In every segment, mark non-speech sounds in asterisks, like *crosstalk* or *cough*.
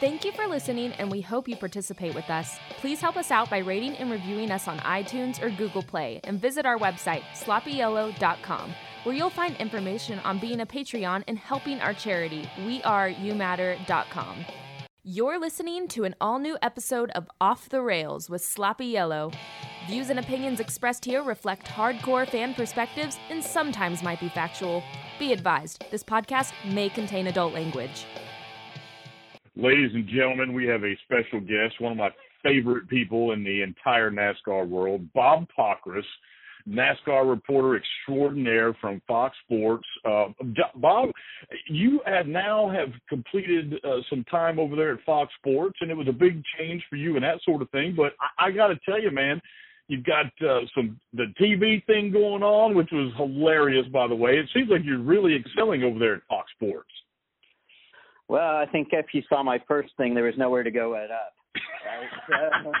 Thank you for listening, and we hope you participate with us. Please help us out by rating and reviewing us on iTunes or Google Play, and visit our website, sloppyyellow.com, where you'll find information on being a Patreon and helping our charity, weareyoumatter.com. You're listening to an all new episode of Off the Rails with Sloppy Yellow. Views and opinions expressed here reflect hardcore fan perspectives and sometimes might be factual. Be advised, this podcast may contain adult language. Ladies and gentlemen, we have a special guest, one of my favorite people in the entire NASCAR world, Bob Pockrass, NASCAR reporter extraordinaire from Fox Sports. Uh, Bob, you have now have completed uh, some time over there at Fox Sports, and it was a big change for you and that sort of thing. But I, I got to tell you, man, you've got uh, some the TV thing going on, which was hilarious, by the way. It seems like you're really excelling over there at Fox Sports. Well, I think if you saw my first thing, there was nowhere to go but up. Right? So,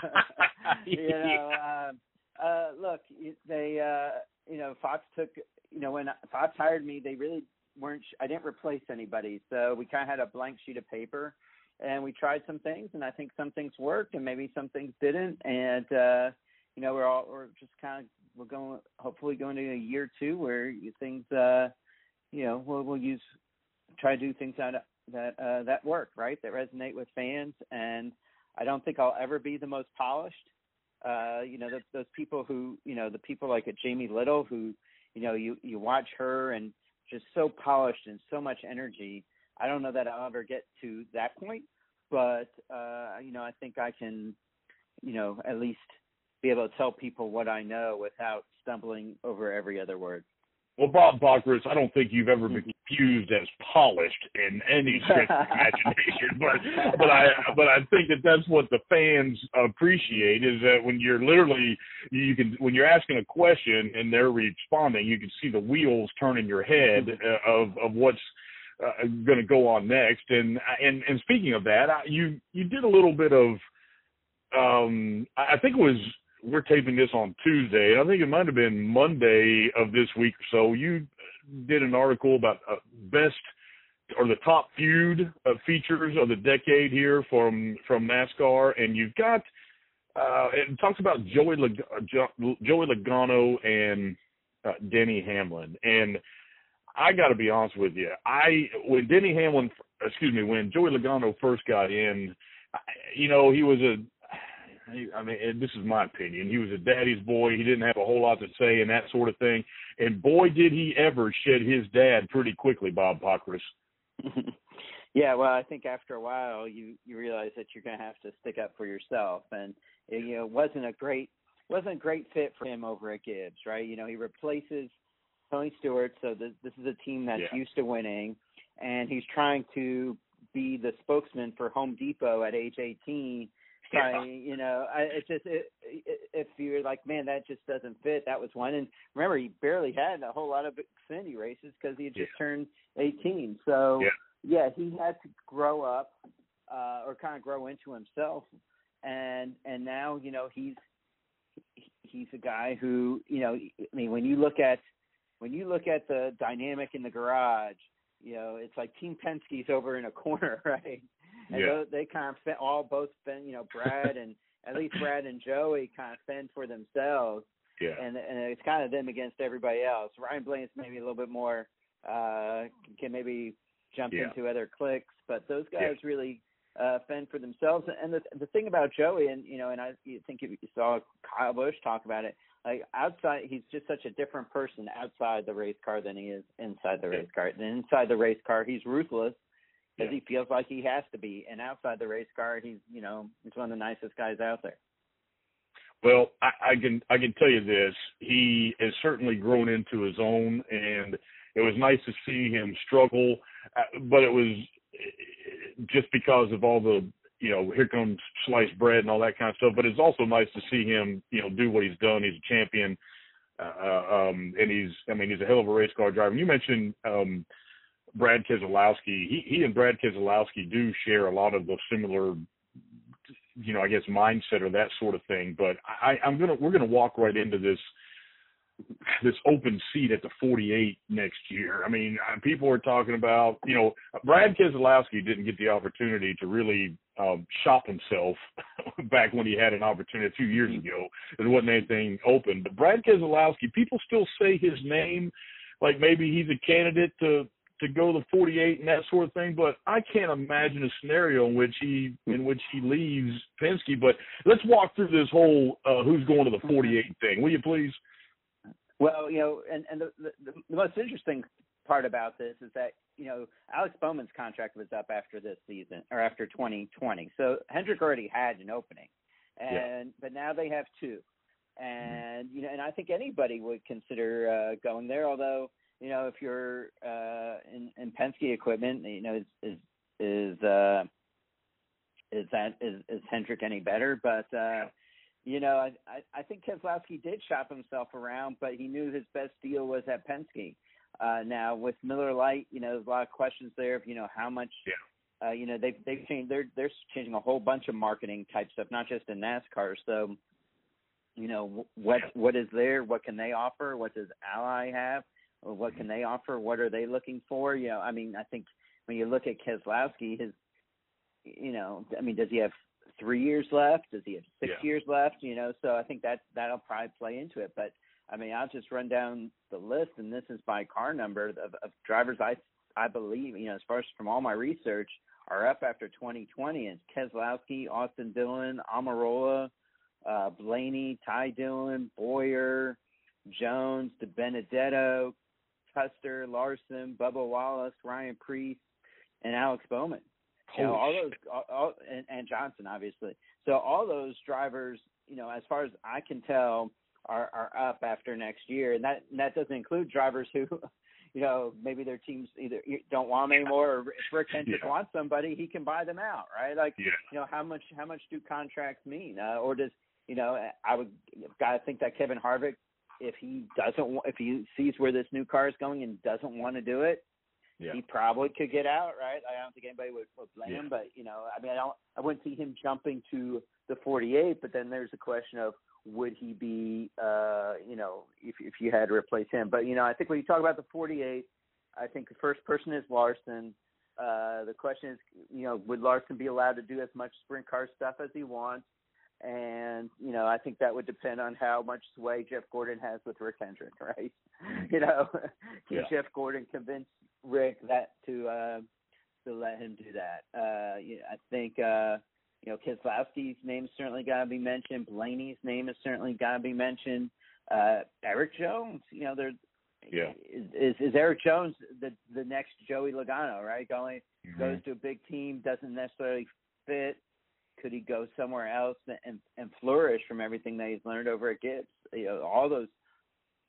*laughs* *laughs* you know, uh, uh, look, they, uh, you know, Fox took, you know, when Fox hired me, they really weren't. I didn't replace anybody, so we kind of had a blank sheet of paper, and we tried some things, and I think some things worked, and maybe some things didn't, and uh, you know, we're all we're just kind of we're going, hopefully going to a year two where you things, uh, you know, we'll we'll use try to do things out that uh, that work, right? That resonate with fans. And I don't think I'll ever be the most polished. Uh, you know, the, those people who, you know, the people like a Jamie Little who, you know, you you watch her and just so polished and so much energy. I don't know that I'll ever get to that point, but uh, you know, I think I can, you know, at least be able to tell people what I know without stumbling over every other word. Well, Bob Pockrass, I don't think you've ever been confused as polished in any *laughs* stretch of imagination, but but I but I think that that's what the fans appreciate is that when you're literally you can when you're asking a question and they're responding, you can see the wheels turn in your head uh, of of what's uh, going to go on next. And and and speaking of that, I, you you did a little bit of um I think it was we're taping this on Tuesday, and I think it might have been Monday of this week or so. You did an article about uh, best or the top feud features of the decade here from from NASCAR, and you've got uh, it talks about Joey jo- Joey Logano and uh, Denny Hamlin, and I got to be honest with you, I when Denny Hamlin, excuse me, when Joey Logano first got in, you know he was a I mean, this is my opinion. He was a daddy's boy. He didn't have a whole lot to say and that sort of thing. And boy, did he ever shed his dad pretty quickly, Bob Pockrass. *laughs* yeah, well, I think after a while, you you realize that you're going to have to stick up for yourself, and it, you know, wasn't a great wasn't a great fit for him over at Gibbs, right? You know, he replaces Tony Stewart, so this this is a team that's yeah. used to winning, and he's trying to be the spokesman for Home Depot at age 18 trying, yeah. you know, I, it's just it, it, if you're like, man, that just doesn't fit. That was one, and remember, he barely had a whole lot of Xfinity races because he had just yeah. turned 18. So yeah. yeah, he had to grow up uh, or kind of grow into himself, and and now you know he's he's a guy who you know, I mean, when you look at when you look at the dynamic in the garage, you know, it's like Team Penske's over in a corner, *laughs* right? And yeah. those, they kind of all both fend, you know, Brad and *laughs* at least Brad and Joey kind of fend for themselves. Yeah. And and it's kind of them against everybody else. Ryan Blaney's maybe a little bit more uh can maybe jump yeah. into other clicks, but those guys yeah. really uh fend for themselves. And the the thing about Joey and you know, and I think you saw Kyle Busch talk about it, like outside he's just such a different person outside the race car than he is inside the race car. And inside the race car he's ruthless because yeah. he feels like he has to be. And outside the race car, he's you know he's one of the nicest guys out there. Well, I, I can I can tell you this: he has certainly grown into his own, and it was nice to see him struggle. Uh, but it was just because of all the you know here comes sliced bread and all that kind of stuff. But it's also nice to see him you know do what he's done. He's a champion, uh, um, and he's I mean he's a hell of a race car driver. And you mentioned. um Brad Keselowski, he he and Brad Keselowski do share a lot of the similar, you know, I guess mindset or that sort of thing. But I, I'm gonna we're gonna walk right into this this open seat at the 48 next year. I mean, uh, people are talking about, you know, Brad Keselowski didn't get the opportunity to really um, shop himself *laughs* back when he had an opportunity a few years ago. There wasn't anything open, but Brad Keselowski, people still say his name, like maybe he's a candidate to to go to 48 and that sort of thing. But I can't imagine a scenario in which he in which he leaves Penske. But let's walk through this whole uh, who's going to the 48 thing, will you please? Well, you know, and and the, the the most interesting part about this is that you know Alex Bowman's contract was up after this season or after 2020, so Hendrick already had an opening, and yeah. but now they have two, and you know, and I think anybody would consider uh, going there. Although you know, if you're uh, in, in Penske equipment, you know, is is is uh, is that is is Hendrick any better? But uh, you know, I, I, I think Keselowski did shop himself around, but he knew his best deal was at Penske. Uh, now with Miller Lite, you know, there's a lot of questions there of, you know, how much, yeah. uh, you know, they've, they've changed, they're, they're changing a whole bunch of marketing type stuff, not just in NASCAR. So, you know, what, what is there? What can they offer? What does Ally have? What can they offer? What are they looking for? You know, I mean, I think when you look at Keselowski, his, you know, I mean, does he have three years left? Does he have six yeah. years left? You know, so I think that that'll probably play into it. But I mean, I'll just run down the list, and this is by car number of, of drivers I I believe, you know, as far as from all my research, are up after 2020. It's Keselowski, Austin Dillon, Almirola, uh, Blaney, Ty Dillon, Boyer, Jones, DiBenedetto, Custer, Larson, Bubba Wallace, Ryan Preece, and Alex Bowman. You know, all those, all, all, and, and Johnson, obviously. So all those drivers, you know, as far as I can tell, are are up after next year, and that and that doesn't include drivers who, *laughs* you know, maybe their teams either don't want them anymore, or if Rick Hendrick yeah. wants somebody, he can buy them out, right? Like, yeah. you know, how much how much do contracts mean, uh, or does you know, I would gotta think that Kevin Harvick, if he doesn't, if he sees where this new car is going and doesn't want to do it, yeah. he probably could get out, right? I don't think anybody would, would blame yeah. him, but you know, I mean, I don't, I wouldn't see him jumping to the 48. But then there's a question of would he be, uh, you know, if if you had to replace him. But you know, I think when you talk about the 48, I think the first person is Larson. Uh, the question is, you know, would Larson be allowed to do as much sprint car stuff as he wants? And you know, I think that would depend on how much sway Jeff Gordon has with Rick Hendrick, *laughs* right? *laughs* you know, can yeah. Jeff Gordon convince Rick that to uh, to let him do that? Uh, you know, I think uh, you know Keselowski's name certainly got to be mentioned. Blaney's name has certainly got to be mentioned. Uh, Erik Jones, you know, there's yeah. Is, is is Erik Jones the the next Joey Logano, right? Going mm-hmm. goes to a big team, doesn't necessarily fit could he go somewhere else and and flourish from everything that he's learned over at Gibbs? You know, all those,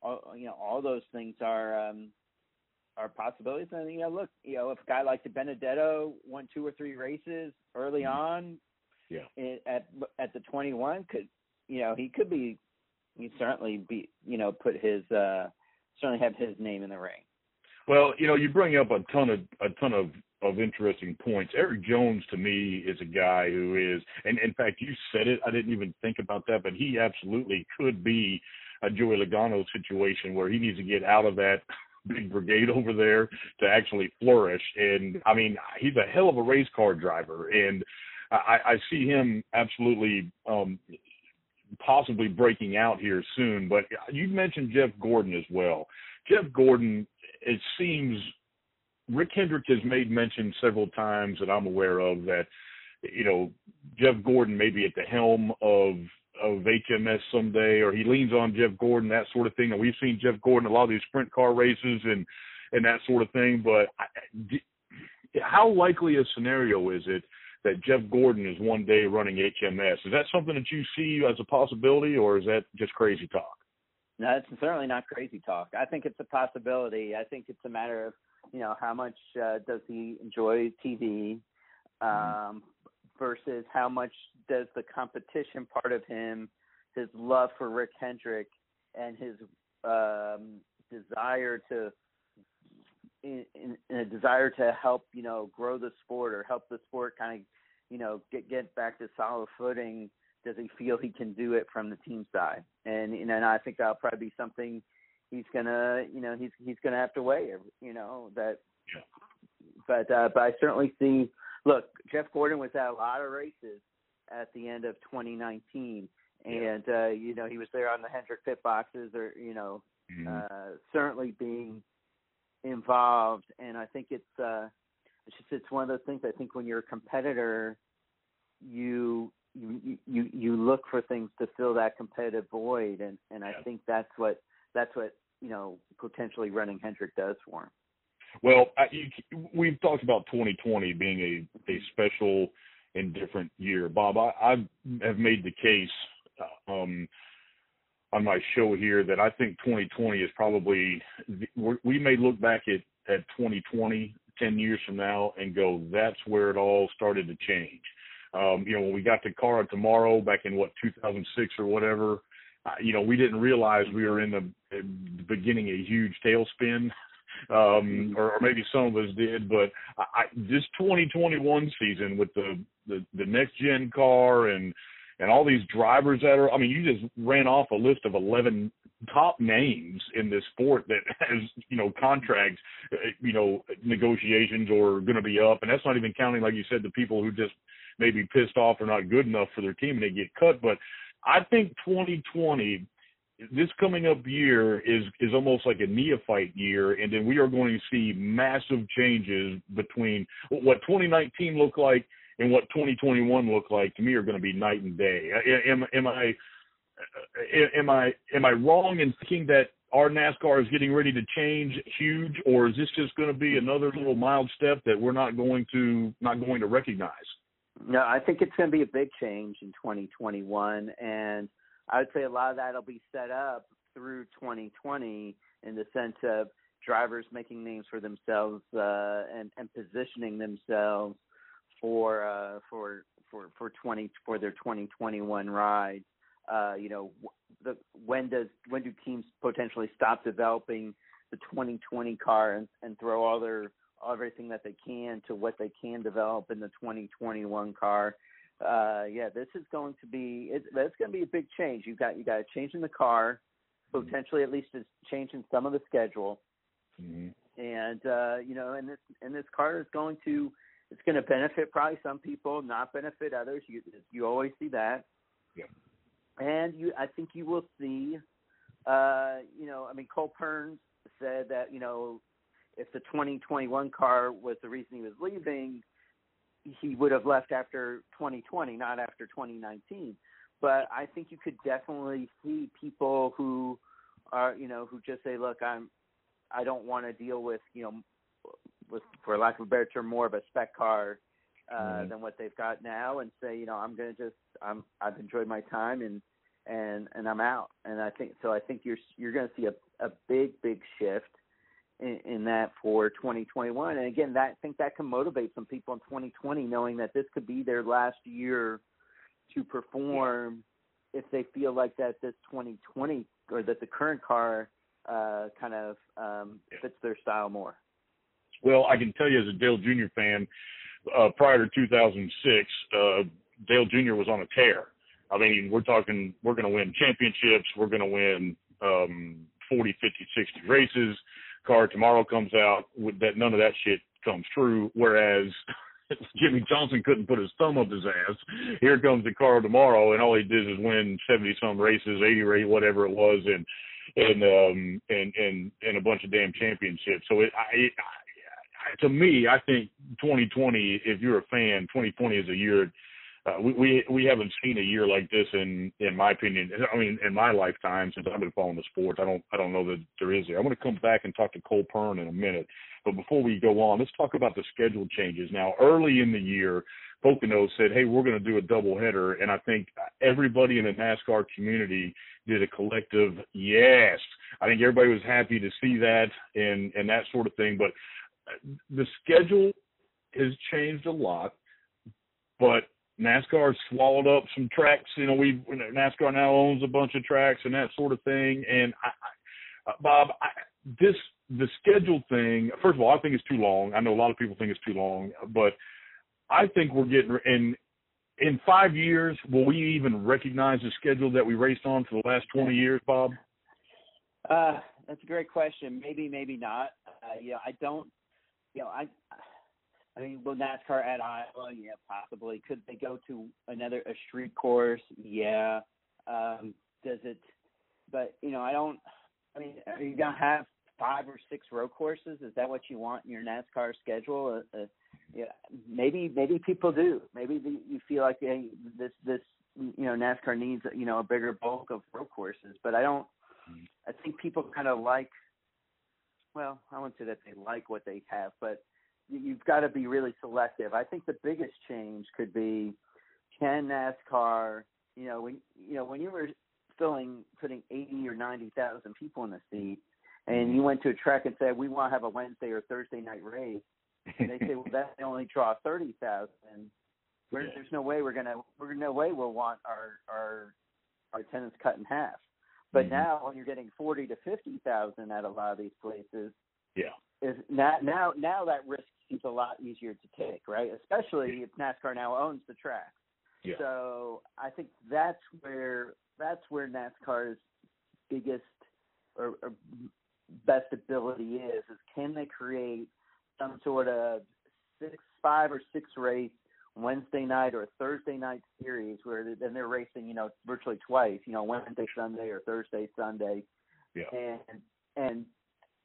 all, you know, all those things are um, are possibilities. And you know, look, you know, if a guy like DiBenedetto won two or three races early mm-hmm. on, yeah, at at the 21, could you know he could be, he certainly be, you know, put his uh certainly have his name in the ring. Well, you know, you bring up a ton of a ton of of interesting points. Erik Jones to me is a guy who is, and in fact, you said it. I didn't even think about that, but he absolutely could be a Joey Logano situation where he needs to get out of that *laughs* big brigade over there to actually flourish. And I mean, he's a hell of a race car driver, and I, I see him absolutely um, possibly breaking out here soon. But you mentioned Jeff Gordon as well. Jeff Gordon, it seems Rick Hendrick has made mention several times that I'm aware of that, you know, Jeff Gordon may be at the helm of of HMS someday, or he leans on Jeff Gordon, that sort of thing. And we've seen Jeff Gordon a lot of these sprint car races and and that sort of thing. But I, how likely a scenario is it that Jeff Gordon is one day running HMS? Is that something that you see as a possibility, or is that just crazy talk? No, it's certainly not crazy talk. I think it's a possibility. I think it's a matter of you know how much uh, does he enjoy TV um, versus how much does the competition part of him, his love for Rick Hendrick, and his um, desire to in, in, in a desire to help you know grow the sport or help the sport kind of you know get get back to solid footing does he feel he can do it from the team side? And you know and I think that'll probably be something he's gonna you know he's he's gonna have to weigh you know that. Yeah. But uh, but I certainly see. Look, Jeff Gordon was at a lot of races at the end of 2019, and uh, you know he was there on the Hendrick pit boxes, or you know Mhm. uh, certainly being involved. And I think it's uh, it's just it's one of those things. I think when you're a competitor, you you you you look for things to fill that competitive void, and and I think that's what that's what you know potentially running Hendrick does for him. Well, I, you, we've talked about 2020 being a, a special and different year. Bob, I, I have made the case uh, um, on my show here that I think 2020 is probably, we may look back at, at 2020 10 years from now and go, that's where it all started to change. Um, you know, when we got to Car of Tomorrow back in what 2006 or whatever, uh, you know, we didn't realize we were in the beginning a huge tailspin um, or, or maybe some of us did. But I, I, this 2021 season with the, the the next gen car and and all these drivers that are, I mean, you just ran off a list of 11 top names in this sport that *laughs* has you know contracts, uh, you know, negotiations or going to be up, and that's not even counting, like you said, the people who just maybe pissed off or not good enough for their team and they get cut. But I think 2020 this coming up year is is almost like a neophyte year, and then we are going to see massive changes between what 2019 looked like and what 2021 looked like. To me, are going to be night and day. Am, am I am I am I wrong in thinking that our NASCAR is getting ready to change huge, or is this just going to be another little mild step that we're not going to not going to recognize? No, I think it's going to be a big change in 2021, and I would say a lot of that will be set up through 2020 in the sense of drivers making names for themselves uh, and and positioning themselves for uh, for for for 20 for their 2021 ride. Uh, you know, the, when does when do teams potentially stop developing the 2020 car and, and throw all their everything that they can to what they can develop in the 2021 car? Uh yeah this is going to be it, that's going to be a big change. You got you got a change in the car potentially at least a change in some of the schedule. Mm-hmm. and uh you know and this and this car is going to it's going to benefit probably some people not benefit others. You you always see that. Yeah and you i think you will see uh you know i mean Cole Pearn said that you know if the 2021 car was the reason he was leaving he would have left after 2020, not after 2019. But I think you could definitely see people who are, you know, who just say, "Look, I'm, I don't want to deal with, you know, with, for lack of a better term, more of a spec car uh, Mhm. than what they've got now," and say, you know, I'm going to just, I'm, I've enjoyed my time and and and I'm out. And I think so. I think you're you're going to see a a big big shift in, in that for 2021. And again, that I think that can motivate some people in 2020, knowing that this could be their last year to perform. If they feel like that this 2020 or that the current car uh, kind of um, Yeah. fits their style more. Well, I can tell you as a Dale Jr. fan, uh, prior to 2006, uh, Dale Jr. was on a tear. I mean, we're talking, we're going to win championships. We're going to win um, 40, 50, 60 races. Car tomorrow comes out with that. None of that shit comes true. Whereas *laughs* Jimmie Johnson couldn't put his thumb up his ass. Here comes the car tomorrow, and all he did is win 70 some races, 80 race, whatever it was, and and um and and and a bunch of damn championships. So it, I, it I, to me, I think 2020, if you're a fan, 2020 is a year. Uh, we, we we haven't seen a year like this in in my opinion. I mean, in my lifetime since I've been following the sports, I don't I don't know that there is. I want to come back and talk to Cole Pearn in a minute. But before we go on, let's talk about the schedule changes. Now, early in the year, Pocono said, "Hey, we're going to do a doubleheader," and I think everybody in the NASCAR community did a collective yes. I think everybody was happy to see that and and that sort of thing. But the schedule has changed a lot, but NASCAR swallowed up some tracks. You know, we NASCAR now owns a bunch of tracks and that sort of thing. And I, I, Bob, I, this the schedule thing. First of all, I think it's too long. I know a lot of people think it's too long, but I think we're getting in in five years. Will we even recognize the schedule that we raced on for the last twenty years, Bob? Uh, that's a great question. Maybe, maybe not. Uh, you know, I don't. You know, I. I mean, will NASCAR at Iowa? Yeah, possibly. Could they go to another a street course? Yeah. Um, does it? But you know, I don't. I mean, are you gonna have five or six road courses? Is that what you want in your NASCAR schedule? Uh, uh, yeah, maybe maybe people do. Maybe the, you feel like hey, this this you know NASCAR needs you know a bigger bulk of road courses, but I don't. I think people kind of like. Well, I wouldn't say that they like what they have, but you've got to be really selective. I think the biggest change could be can NASCAR, you know, when you know when you were filling putting eighty or ninety thousand people in the seat, and you went to a track and said we want to have a Wednesday or Thursday night race, and they say *laughs* well that only draw thirty thousand. Yeah. There's no way we're gonna we're no way we'll want our our our attendance cut in half. But mm-hmm. now when you're getting forty to fifty thousand at a lot of these places, yeah, is now now now that risk seems a lot easier to take, right? Especially if NASCAR now owns the track. Yeah. So I think that's where that's where NASCAR's biggest or, or best ability is is can they create some sort of six five or six race Wednesday night or Thursday night series where then they're racing, you know, virtually twice, you know, Wednesday Sunday or Thursday Sunday, yeah. and and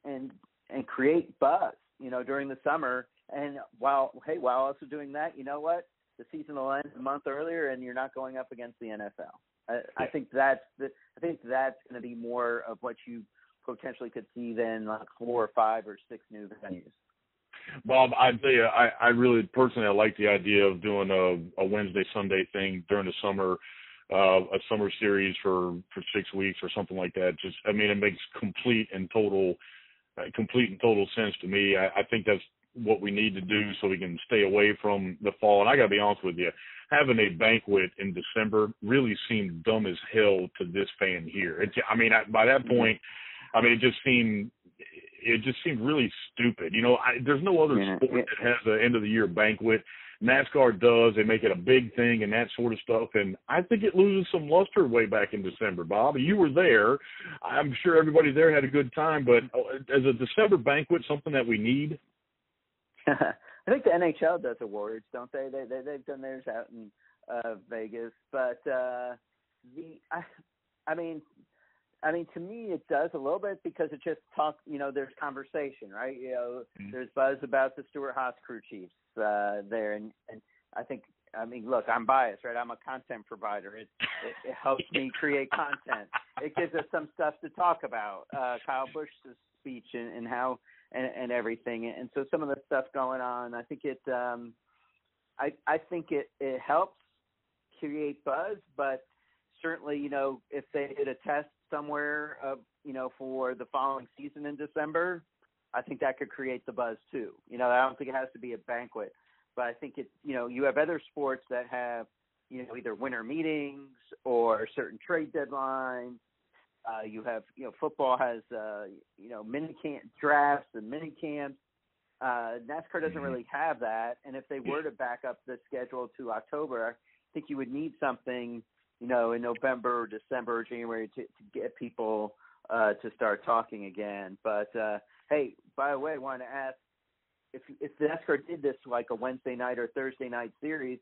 and and create buzz, you know, during the summer. And while hey, while also doing that, you know what, the season will end a month earlier, and you're not going up against the NFL. I, yeah. I think that's the, I think that's going to be more of what you potentially could see than like four or five or six new venues. Bob, I tell you, I, I really personally I like the idea of doing a, a Wednesday Sunday thing during the summer, uh, a summer series for for six weeks or something like that. Just, I mean, it makes complete and total, uh, complete and total sense to me. I, I think that's what we need to do so we can stay away from the fall. And I got to be honest with you, having a banquet in December really seemed dumb as hell to this fan here. It, I mean, I, by that mm-hmm. point, I mean, it just seemed it just seemed really stupid. You know, I, there's no other yeah, sport that has an end of the year banquet. NASCAR does. They make it a big thing and that sort of stuff. And I think it loses some luster way back in December, Bob. You were there. I'm sure everybody there had a good time. But uh, as a December banquet, something that we need. I think the NHL does awards, don't they? They, they they've done theirs out in uh Vegas, but uh the I I mean I mean, to me, it does a little bit because it just talk. You know, there's conversation, right? You know, mm-hmm. there's buzz about the Stewart-Haas crew chiefs uh, there, and and I think. I mean, look, I'm biased, right? I'm a content provider. It it, it helps me create content. It gives us some stuff to talk about. Uh, Kyle Busch's speech and, and how and, and everything, and so some of the stuff going on. I think it. um I I think it it helps create buzz, but certainly, you know, if they did a test somewhere, uh, you know, for the following season in December, I think that could create the buzz too. You know, I don't think it has to be a banquet, but I think it. You know, you have other sports that have, you know, either winter meetings or certain trade deadlines. Uh, you have, you know, football has, uh, you know, mini camp drafts and mini camps. Uh, NASCAR doesn't mm-hmm. really have that, and if they were to back up the schedule to October, I think you would need something you know, in November or December or January to, to get people uh, to start talking again. But uh, hey, by the way, I want to ask if if NASCAR did this like a Wednesday night or Thursday night series,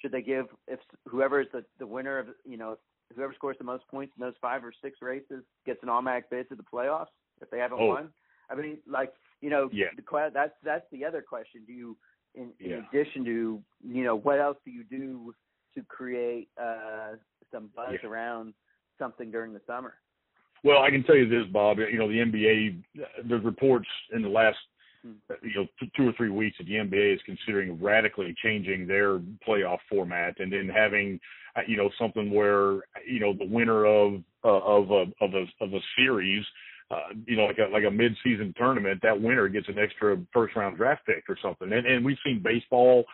should they give if whoever is the, the winner of you know whoever scores the most points in those five or six races gets an automatic bid to the playoffs if they haven't oh. won? I mean, like you know, yeah. the, that's that's the other question. Do you, in, in yeah. addition to you know, what else do you do to create uh, some buzz yeah. around something during the summer. Well, I can tell you this, Bob. You know, the NBA. There's reports in the last hmm. you know two or three weeks that the NBA is considering radically changing their playoff format and then having you know something where you know the winner of uh, of a of a of a series uh, you know, like a like a mid-season tournament, that winner gets an extra first-round draft pick or something. And and we've seen baseball,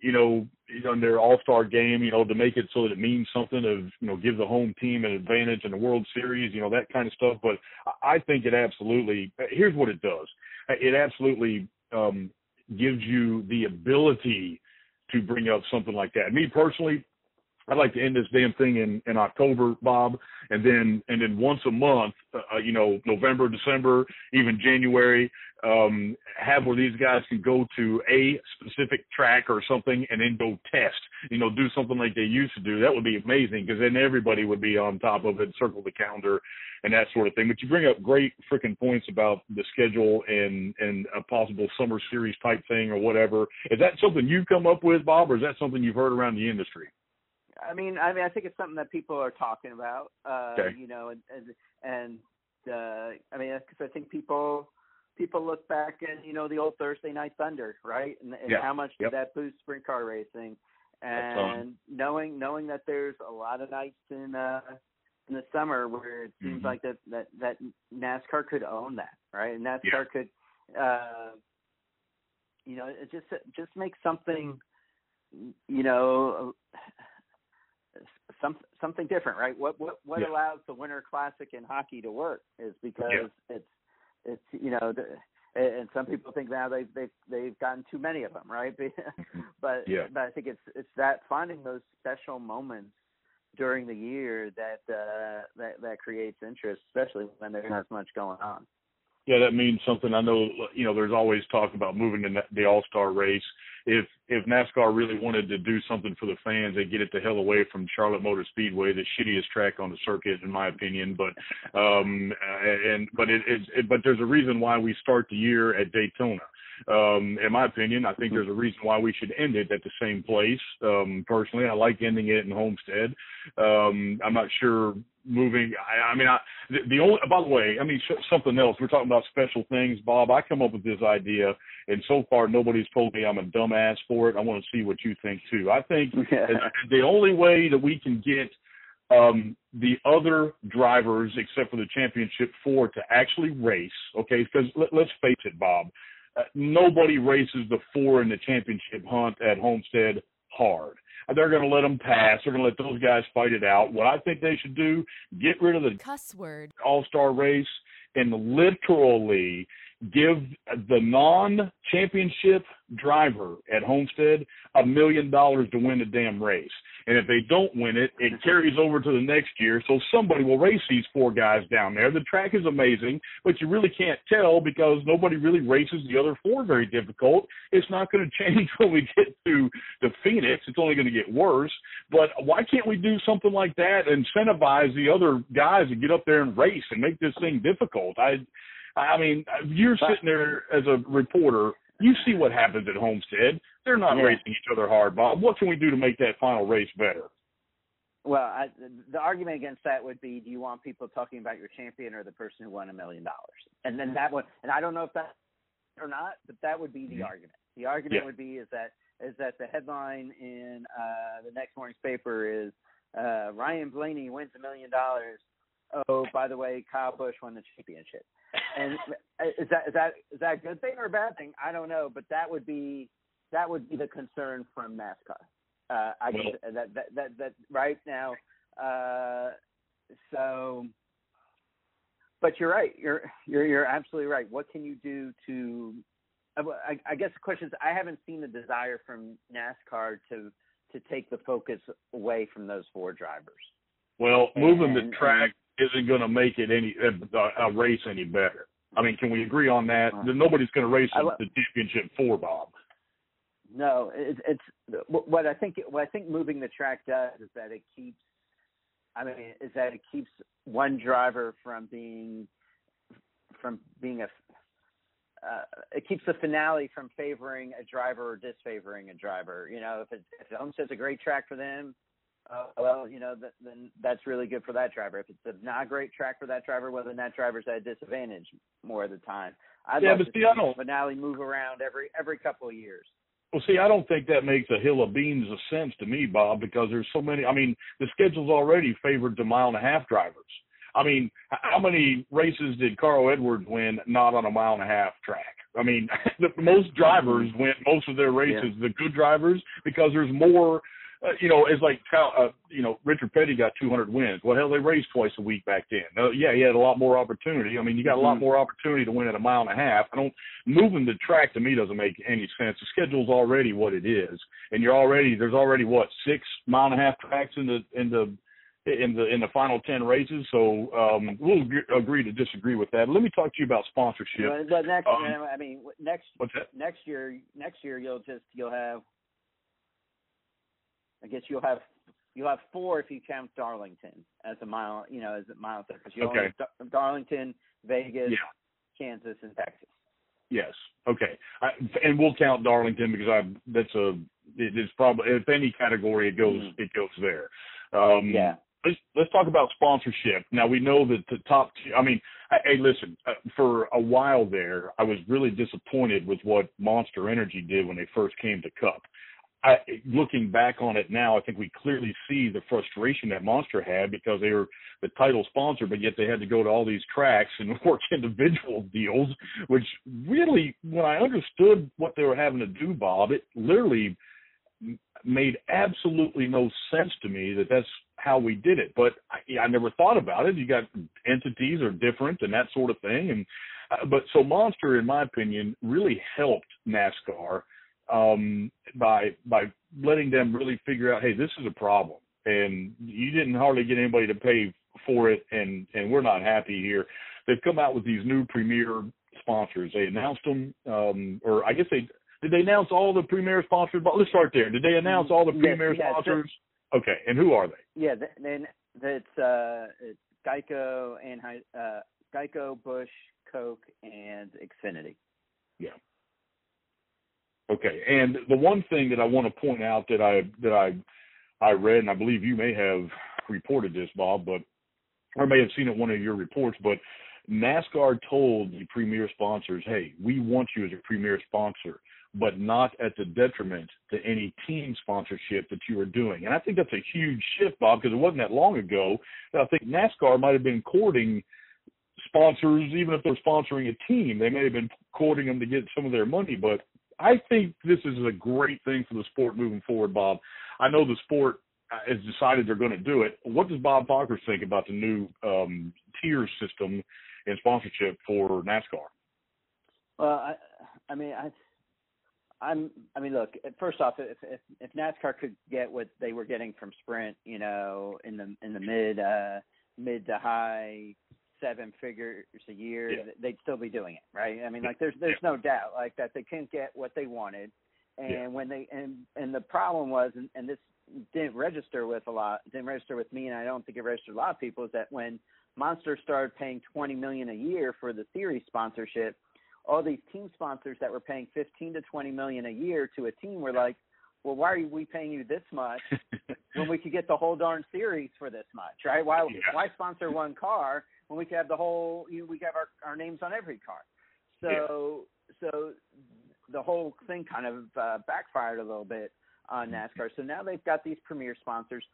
you know, on their All-Star game, you know, to make it so that it means something of you know give the home team an advantage in the World Series, you know, that kind of stuff. But I think it absolutely. Here's what it does. It absolutely um, gives you the ability to bring up something like that. Me personally, I'd like to end this damn thing in in October, Bob, and then and then once a month, uh, uh, you know, November, December, even January, um, have where these guys can go to a specific track or something and then go test. You know, do something like they used to do. That would be amazing because then everybody would be on top of it, circle the calendar, and that sort of thing. But you bring up great freaking points about the schedule and and a possible summer series type thing or whatever. Is that something you've come up with, Bob, or is that something you've heard around the industry? I mean, I mean, I think it's something that people are talking about. Uh, okay. You know, and and, and uh, I mean, because I think people people look back and you know the old Thursday Night Thunder, right? And, and yeah. how much yep. did that boost sprint car racing? And knowing knowing that there's a lot of nights in uh in the summer where it seems mm-hmm. like that that that NASCAR could own that, right? And NASCAR yeah. could, uh, you know, it just just make something, you know, some something different, right? What what what yeah. allows the Winter Classic in hockey to work is because yeah. it's it's you know. The, and some people think now they've they've they've gotten too many of them, right? *laughs* but yeah. but I think it's it's that finding those special moments during the year that uh, that that creates interest, especially when there's not as much going on. Yeah, that means something. I know, you know, there's always talk about moving to the All Star race. If if NASCAR really wanted to do something for the fans, they get it the hell away from Charlotte Motor Speedway, the shittiest track on the circuit, in my opinion. But um, and but it, it, it but there's a reason why we start the year at Daytona. Um, in my opinion, I think there's a reason why we should end it at the same place. Um, personally, I like ending it in Homestead. Um, I'm not sure moving. I, I mean, I, the, the only, by the way, I mean, sh- something else. We're talking about special things, Bob. I come up with this idea, and so far nobody's told me I'm a dumbass for it. I want to see what you think too. I think *laughs* yeah. the only way that we can get um, the other drivers, except for the championship four, to actually race. Okay, because let, let's face it, Bob. Uh, nobody races the four in the championship hunt at Homestead hard. They're going to let them pass. They're going to let those guys fight it out. What I think they should do, get rid of the cuss word all-star race and literally give the non-championship driver at Homestead a million dollars to win the damn race. And if they don't win it, it carries over to the next year. So somebody will race these four guys down there. The track is amazing, but you really can't tell because nobody really races the other four very difficult. It's not going *laughs* to change when we get to the Phoenix. It's only going to get worse. But why can't we do something like that? Incentivize the other guys to get up there and race and make this thing difficult. I, I mean, you're sitting there as a reporter. You see what happens at Homestead. They're not Yeah. racing each other hard, Bob. What can we do to make that final race better? Well, I, the argument against that would be: Do you want people talking about your champion or the person who won a million dollars? And then that would, and I don't know if that or not, but that would be the argument. The argument Yeah. would be is that is that the headline in uh, the next morning's paper is uh, Ryan Blaney wins a million dollars. Oh, by the way, Kyle Busch won the championship. And is that is that is that a good thing or a bad thing? I don't know, but that would be that would be the concern from NASCAR. Uh, I guess that, that that that right now. Uh, so, but you're right. You're you're you're absolutely right. What can you do to? I, I guess the question is, I haven't seen the desire from NASCAR to to take the focus away from those four drivers. Well, moving the And- track isn't going to make it any a, a race any better. I mean, can we agree on that? Uh, That Nobody's going to race the championship four Bob. No, it, it's what I think. What I think moving the track does is that it keeps. I mean, is that it keeps one driver from being from being a. Uh, it keeps the finale from favoring a driver or disfavoring a driver. You know, if it if Homestead's a great track for them, uh, well, you know, th- then that's really good for that driver. If it's a not great track for that driver, well, then that driver's at a disadvantage more of the time. I'd Yeah, but see, I don't- finale move around every every couple of years. Well, see, I don't think that makes a hill of beans of sense to me, Bob, because there's so many. I mean, the schedule's already favored the mile and a half drivers. I mean, how many races did Carl Edwards win not on a mile and a half track? I mean, *laughs* the, most drivers win most of their races, the good drivers, because there's more uh, you know, it's like uh, you know, Richard Petty got 200 wins. Well, hell, they raced twice a week back then. Uh, yeah, he had a lot more opportunity. I mean, you got a lot mm-hmm. more opportunity to win at a mile and a half. I don't moving the track to me doesn't make any sense. The schedule's already what it is, and you're already there's already what six mile and a half tracks in the in the in the in the final ten races. So um, we'll agree to disagree with that. Let me talk to you about sponsorship. But, but next, um, I mean, next what's that? next year, next year you'll just you'll have. I guess you'll have you'll have four if you count Darlington as a mile, you know, as a mile because you okay. only Darlington, Vegas, yeah. Kansas, and Texas. Yes. Okay. I, and we'll count Darlington because I that's a it is probably if any category it goes mm-hmm. it goes there. Um, yeah let's let's talk about sponsorship. Now we know that the top. I mean, hey, listen. Uh, for a while there, I was really disappointed with what Monster Energy did when they first came to Cup. I, looking back on it now, I think we clearly see the frustration that Monster had because they were the title sponsor, but yet they had to go to all these tracks and *laughs* work individual deals, which really, when I understood what they were having to do, Bob, it literally made absolutely no sense to me that that's how we did it. But I, I never thought about it. You got entities are different and that sort of thing. And uh, but so Monster, in my opinion, really helped NASCAR um, by by letting them really figure out, hey, this is a problem, and you didn't hardly get anybody to pay for it, and and we're not happy here. They've come out with these new premier sponsors. They announced them, um, or I guess they did they announce all the premier sponsors? But let's start there. Did they announce all the premier yes, sponsors? Okay, and who are they? Yeah, then it's uh, it's Geico and uh, Geico, Busch, Coke, and Xfinity. Yeah. Okay, and the one thing that I want to point out that I that I I read, and I believe you may have reported this, Bob, but or may have seen it in one of your reports, but NASCAR told the premier sponsors, "Hey, we want you as a premier sponsor but not at the detriment to any team sponsorship that you are doing. And I think that's a huge shift, Bob, because it wasn't that long ago that I think NASCAR might have been courting sponsors, even if they're sponsoring a team. They may have been courting them to get some of their money, but I think this is a great thing for the sport moving forward, Bob. I know the sport has decided they're going to do it. What does Bob Pockrass think about the new um, tier system in sponsorship for NASCAR? Well, I, I mean, I I'm. I mean, look. First off, if, if if NASCAR could get what they were getting from Sprint, you know, in the in the mid uh mid to high seven figures a year, yeah. they'd still be doing it, right? I mean, like there's there's yeah. no doubt like that they couldn't get what they wanted, and yeah. when they and and the problem was, and, and this didn't register with a lot, didn't register with me, and I don't think it registered a lot of people, is that when Monster started paying 20 million a year for the series sponsorship all these team sponsors that were paying 15 to 20 million a year to a team were like, well, why are we paying you this much *laughs* when we could get the whole darn series for this much, right? Why yeah. why sponsor one car when we could have the whole you know, we could have our our names on every car? So yeah. so the whole thing kind of uh, backfired a little bit on NASCAR. So now they've got these premier sponsors.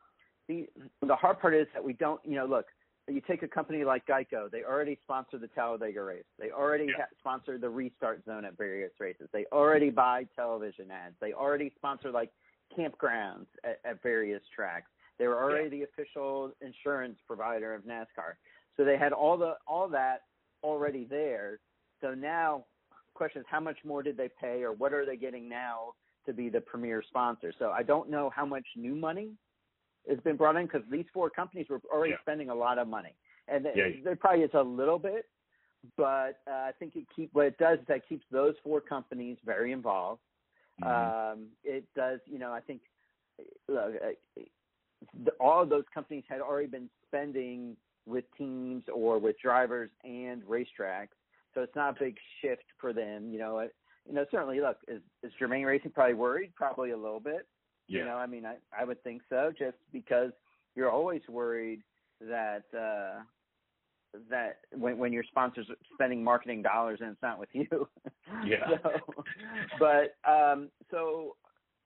The the hard part is that we don't, you know, look, you take a company like Geico, they already sponsor the Talladega race. They already yeah. ha- sponsor the restart zone at various races. They already buy television ads. They already sponsor like campgrounds at, at various tracks. They were already yeah. the official insurance provider of NASCAR. So they had all the all that already there. So now question is how much more did they pay or what are they getting now to be the premier sponsor? So I don't know how much new money has been brought in because these four companies were already yeah. spending a lot of money, and yeah. there probably is a little bit, but uh, I think it keep what it does is that keeps those four companies very involved. Mm-hmm. Um, it does, you know, I think look, uh, all of those companies had already been spending with teams or with drivers and racetracks, so it's not a big shift for them. You know, it, you know, certainly, look, is, is Germain Racing probably worried? Probably a little bit. Yeah. You know, I mean, I I would think so, just because you're always worried that uh that when when your sponsors are spending marketing dollars and it's not with you. *laughs* Yeah. so, but um so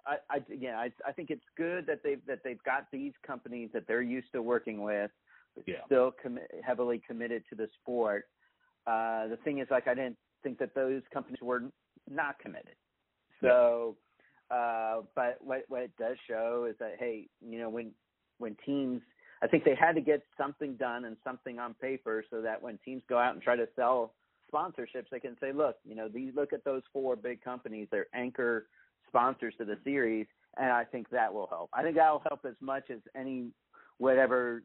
I, I yeah I I think it's good that they've that they've got these companies that they're used to working with, yeah. still com- heavily committed to the sport. Uh the thing is like I didn't think that those companies were not committed. So Uh, but what what it does show is that hey, you know, when when teams, I think they had to get something done and something on paper so that when teams go out and try to sell sponsorships, they can say, look, you know, these look at those four big companies, they're anchor sponsors to the series, and I think that will help. I think that will help as much as any whatever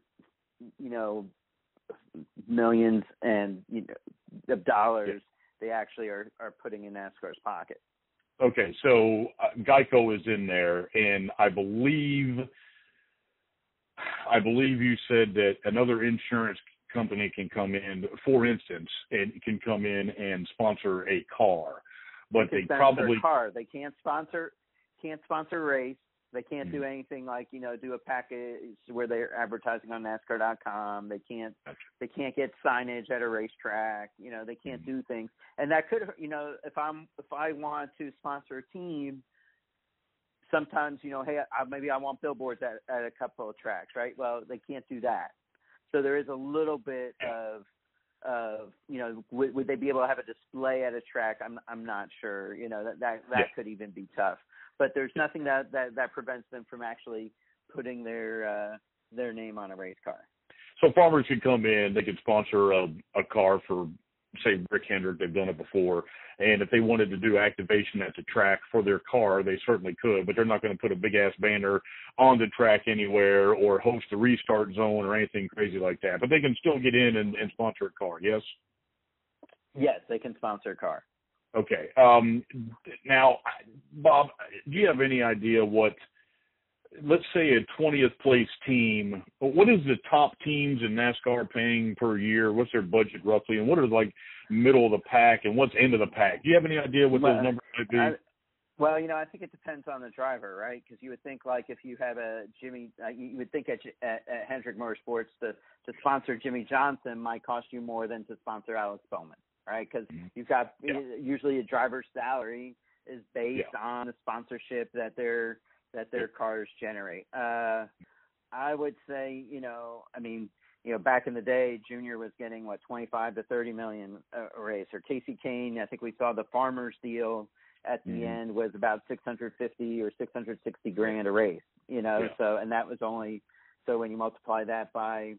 you know millions and you know, of dollars they actually are are putting in NASCAR's pocket. Okay, so uh, Geico is in there, and I believe, I believe you said that another insurance company can come in, for instance, and can come in and sponsor a car, but they, they probably car. They can't sponsor can't sponsor race. They can't mm-hmm. do anything like you know do a package where they're advertising on NASCAR.com. They can't gotcha. they can't get signage at a racetrack. You know they can't mm-hmm. do things, and that could you know if I'm if I want to sponsor a team, sometimes you know hey I, maybe I want billboards at at a couple of tracks, right? Well they can't do that, so there is a little bit of of you know would, would they be able to have a display at a track? I'm I'm not sure. You know that that that yeah. could even be tough but there's nothing that that that prevents them from actually putting their uh, their name on a race car. So farmers could come in, they could sponsor a, a car for say Rick Hendrick, they've done it before. And if they wanted to do activation at the track for their car, they certainly could, but they're not going to put a big ass banner on the track anywhere or host a restart zone or anything crazy like that. But they can still get in and, and sponsor a car, yes? Yes, they can sponsor a car. Okay. Um, now, Bob, do you have any idea what, let's say, a 20th place team, what is the top teams in NASCAR paying per year? What's their budget roughly? And what are like middle of the pack and what's end of the pack? Do you have any idea what well, those numbers might be? I, well, you know, I think it depends on the driver, right? Because you would think like if you have a Jimmie, uh, you would think at, at, at Hendrick Motorsports to to sponsor Jimmie Johnson might cost you more than to sponsor Alex Bowman right? Because mm-hmm. you've got yeah. usually a driver's salary is based yeah. on the sponsorship that their that their cars generate. Uh, I would say, you know, I mean, you know, back in the day, Junior was getting what 25 to 30 million a race, or Kasey Kahne. I think we saw the Farmers deal at the mm-hmm. end was about 650 or 660 grand a race. You know, yeah. so and that was only so when you multiply that by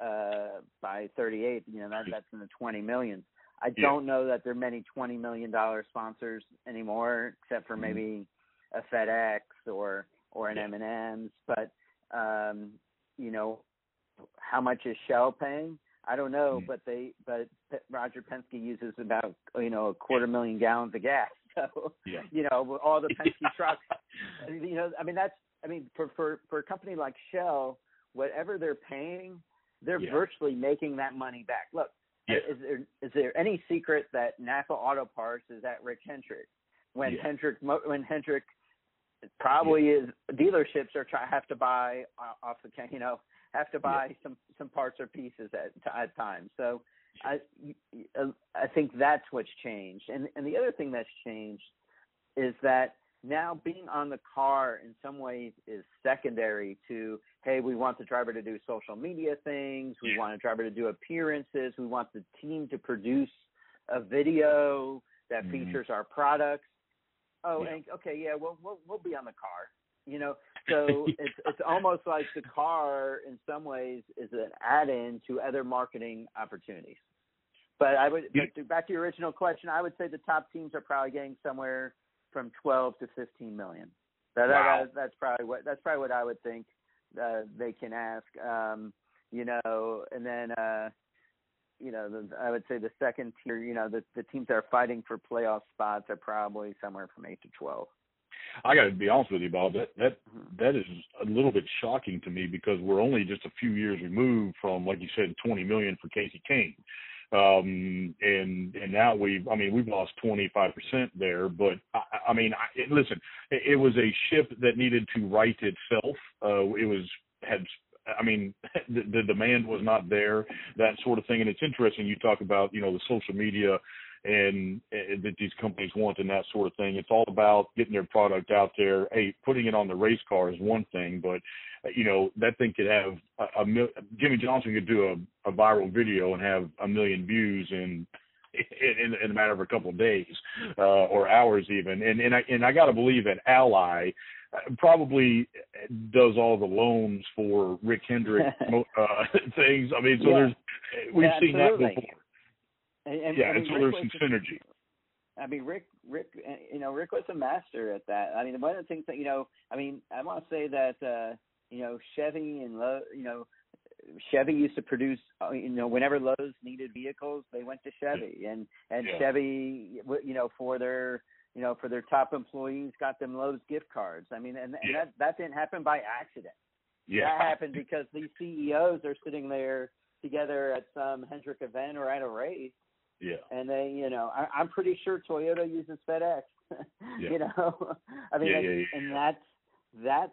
uh by 38, you know, that that's in the 20 millions. I yeah. don't know that there are many twenty million dollar sponsors anymore, except for mm-hmm. maybe a FedEx or or an yeah. M and M's. But um, you know, how much is Shell paying? I don't know, mm-hmm. but they but Roger Penske uses about you know a quarter million gallons of gas. *laughs* So yeah. you know all the Penske *laughs* trucks. You know, I mean that's I mean for for for a company like Shell, whatever they're paying, they're yeah. virtually making that money back. Look, yeah. Is there is there any secret that Napa Auto Parts is at Rick Hendrick when yeah. Hendrick when Hendrick probably yeah. is dealerships are try have to buy uh, off the you know have to buy yeah. some some parts or pieces at at times. So I uh, I think that's what's changed. And and the other thing that's changed is that now being on the car in some ways is secondary to hey we want the driver to do social media things we want the driver to do appearances we want the team to produce a video that mm-hmm. features our products oh yeah. and, okay yeah we'll, we'll we'll be on the car you know *laughs* so it's it's almost like the car in some ways is an add-in to other marketing opportunities but i would yeah. back to your original question i would say the top teams are probably getting somewhere from 12 to 15 million. That, wow. that, that's probably what that's probably what I would think uh, they can ask. Um, you know, and then uh, you know, the, I would say the second tier, you know, the the teams that are fighting for playoff spots are probably somewhere from eight to 12. I got to be honest with you, Bob. That that mm-hmm. that is a little bit shocking to me because we're only just a few years removed from, like you said, 20 million for Kasey Kahne um, and and now we've I mean we've lost 25 percent there. But I, I mean, I, listen, it, it was a ship that needed to right itself. Uh, it was had I mean, *laughs* the, the demand was not there, that sort of thing. And it's interesting you talk about, you know, the social media and, and that these companies want and that sort of thing. It's all about getting their product out there. Hey, putting it on the race car is one thing, but you know that thing could have a, a Jimmie Johnson could do a, a viral video and have a million views in in, in a matter of a couple of days uh, or hours even. And and I and I got to believe that Ally uh, probably does all the loans for Rick Hendrick *laughs* uh, *laughs* things. I mean, so Yeah. there's we've Yeah, seen absolutely. that before. And, and, Yeah, I mean, and so Rick there's some synergy. I mean, Rick, Rick, you know, Rick was a master at that. I mean, one of the things that you know, I mean, I want to say that uh, you know, Chevy and Lo, you know, Chevy used to produce, uh, you know, whenever Lowe's needed vehicles, they went to Chevy, and and Yeah. Chevy, w- you know, for their you know, for their top employees, got them Lowe's gift cards. I mean, and, and Yeah. that that didn't happen by accident. Yeah. That happened because these CEOs are sitting there together at some Hendrick event or at a race, Yeah. and they, you know, I, I'm pretty sure Toyota uses FedEx. *laughs* Yeah. You know, *laughs* I mean, Yeah, and, yeah, yeah, and that's that's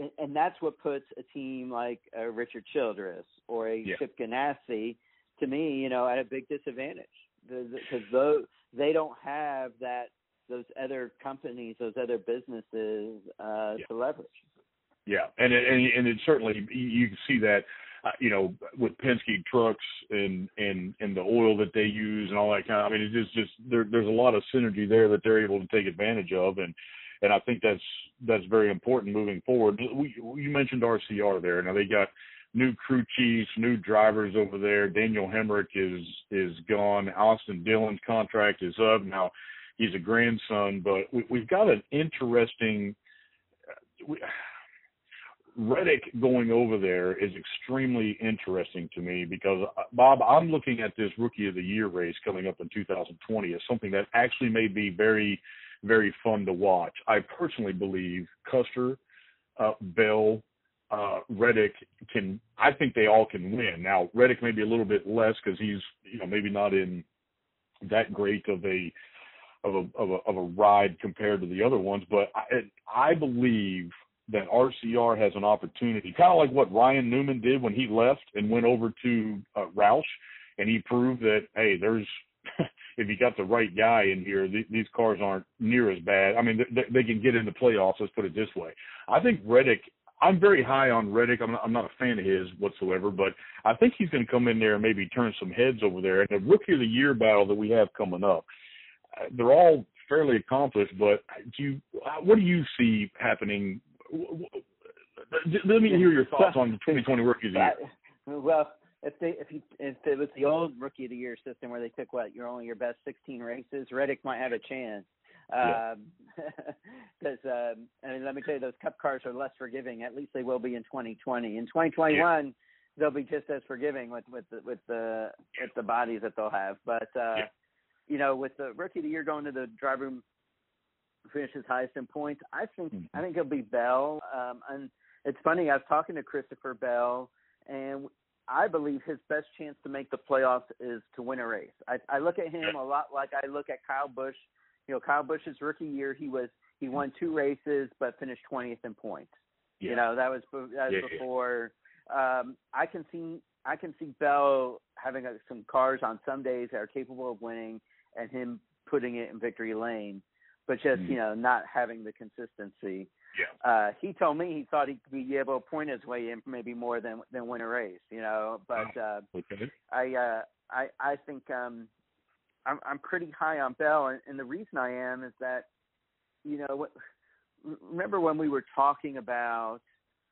and- and that's what puts a team like uh, Richard Childress or a Yeah. Chip Ganassi, to me, you know, at a big disadvantage because those they don't have that those other companies, those other businesses uh, Yeah. to leverage. Yeah, and it, and and it certainly you can see that, uh, you know, with Penske trucks and and and the oil that they use and all that kind. Of, I mean, it's just just there. There's a lot of synergy there that they're able to take advantage of, and and I think that's that's very important moving forward. We, you mentioned RCR there. Now they got new crew chiefs, new drivers over there. Daniel Hemric is is gone. Austin Dillon's contract is up now. He's a grandson, but we, we've got an interesting. We, Reddick going over there is extremely interesting to me because Bob, I'm looking at this Rookie of the Year race coming up in 2020 as something that actually may be very, very fun to watch. I personally believe Custer, uh, Bell, uh, Reddick can. I think they all can win. Now Reddick may be a little bit less because he's, you know, maybe not in that great of a of a of a of a ride compared to the other ones, but I I believe that RCR has an opportunity, kind of like what Ryan Newman did when he left and went over to uh, Roush, and he proved that hey, there's *laughs* if you got the right guy in here, th- these cars aren't near as bad. I mean, they, they can get into playoffs. Let's put it this way. I think Reddick. I'm very high on Reddick. I'm not, I'm not a fan of his whatsoever, but I think he's going to come in there and maybe turn some heads over there. And the Rookie of the Year battle that we have coming up, they're all fairly accomplished. But do you, what do you see happening? Let me hear your thoughts on the 2020 Rookie of the Year. Well, if they if you if it was the old rookie of the year system where they took what you're only your best 16 races, Reddick might have a chance. Yeah. *laughs* Because um, I mean, let me tell you, those Cup cars are less forgiving. At least they will be in 2020. In 2021, they'll be just as forgiving with with the with the with the bodies that they'll have. But uh, Yeah. you know, with the rookie of the year going to the driver room finishes highest in points, I think Mhm. I think it'll be Bell. Um, and it's funny, I was talking to Christopher Bell, and I believe his best chance to make the playoffs is to win a race. I, I look at him a lot like I look at Kyle Busch. You know, Kyle Busch's rookie year, he was he won two races but finished 20th in points. Yeah. You know, that was that was Yeah, yeah. before. Um, I can see I can see Bell having uh some cars on some days that are capable of winning, and him putting it in victory lane, but just Mhm. you know not having the consistency. Yeah. Uh, he told me he thought he'd be able to point his way in maybe more than than win a race, you know. But uh, Okay. I uh, I I think um, I'm I'm pretty high on Bell, and, and the reason I am is that you know what. Remember when we were talking about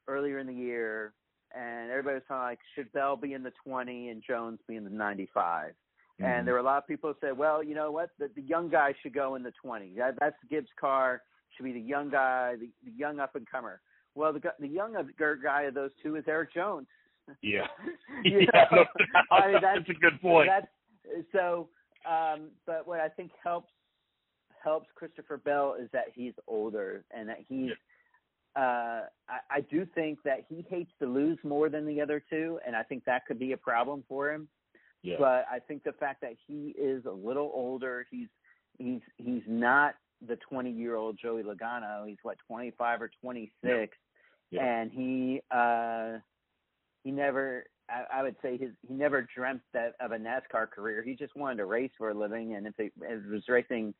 earlier in the year, and everybody was talking like, should Bell be in the 20 and Jones be in the 95? Mhm. And there were a lot of people who said, well, you know what, the, the young guy should go in the 20. That, that's Gibbs' car. Should be the young guy, the, the young up and comer. Well, the the young guy of those two is Erik Jones. *laughs* Yeah. *laughs* Yeah, no, *laughs* I mean, that's, that's a good point. That's so. Um, but what I think helps helps Christopher Bell is that he's older and that he's. Uh, I, I do think that he hates to lose more than the other two, and I think that could be a problem for him. yeah. But I think the fact that he is a little older, he's he's he's not the 20 year old Joey Logano. He's what 25 or 26, Yeah. and he uh he never. I, I would say his he never dreamt that of a NASCAR career. He just wanted to race for a living, and if it, if it was racing,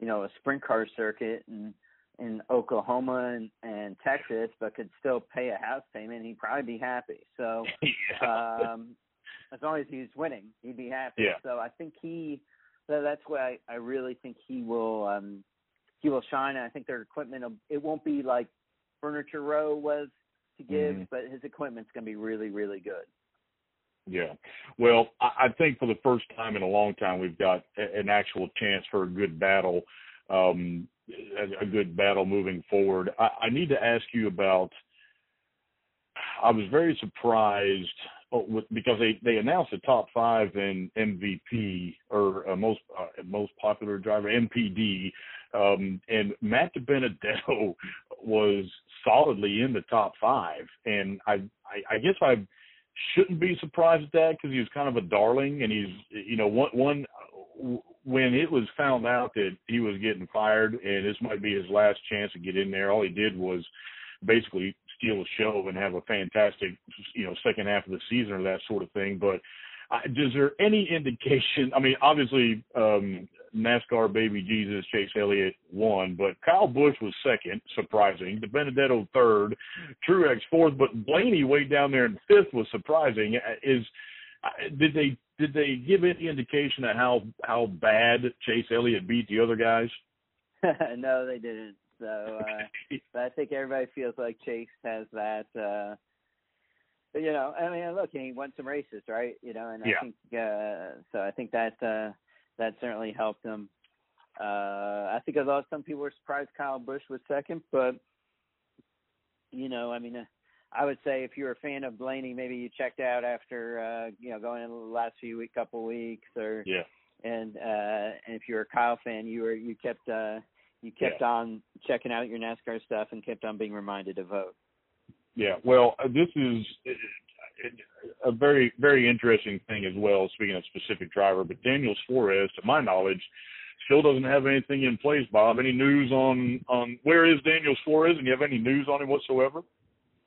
you know, a sprint car circuit and in Oklahoma and, and Texas, but could still pay a house payment, he'd probably be happy. So *laughs* yeah. um, as long as he's winning, he'd be happy. Yeah. So I think he, so that's why I, I really think he will, um, he will shine. And I think their equipment, it won't be like Furniture Row was to give, Mhm. but his equipment's going to be really, really good. Yeah. Well, I, I think for the first time in a long time, we've got a, an actual chance for a good battle, um, a, a good battle moving forward. I, I need to ask you about. I was very surprised oh, with, because they they announced the top five in MVP or uh, most uh, most popular driver MPD, um, and Matt DiBenedetto *laughs* was solidly in the top five, and I I, I guess I shouldn't be surprised at that because he was kind of a darling, and he's you know one one when it was found out that he was getting fired and this might be his last chance to get in there, all he did was basically steal a show and have a fantastic you know second half of the season or that sort of thing. But uh, is there any indication? I mean, obviously um, NASCAR baby Jesus Chase Elliott won, but Kyle Busch was second, surprising. DiBenedetto third, Truex fourth, but Blaney way down there in fifth was surprising. Is did they did they give any indication of how how bad Chase Elliott beat the other guys? *laughs* no, they didn't. So uh, but I think everybody feels like Chase has that. uh you know, I mean, look, he won some races, right? You know, and Yeah. I think uh so. I think that uh that certainly helped him. Uh I think although some people were surprised Kyle Busch was second, but you know, I mean, uh, I would say if you're a fan of Blaney, maybe you checked out after uh, you know going in the last few week, couple weeks, or Yeah. and uh, and if you're a Kyle fan, you were you kept uh, you kept Yeah. on checking out your NASCAR stuff and kept on being reminded to vote. Yeah, well, uh, this is uh, a very, very interesting thing as well. Speaking of specific driver, but Daniel Suarez, to my knowledge, still doesn't have anything in place. Bob, any news on on where is Daniel Suarez, and you have any news on him whatsoever?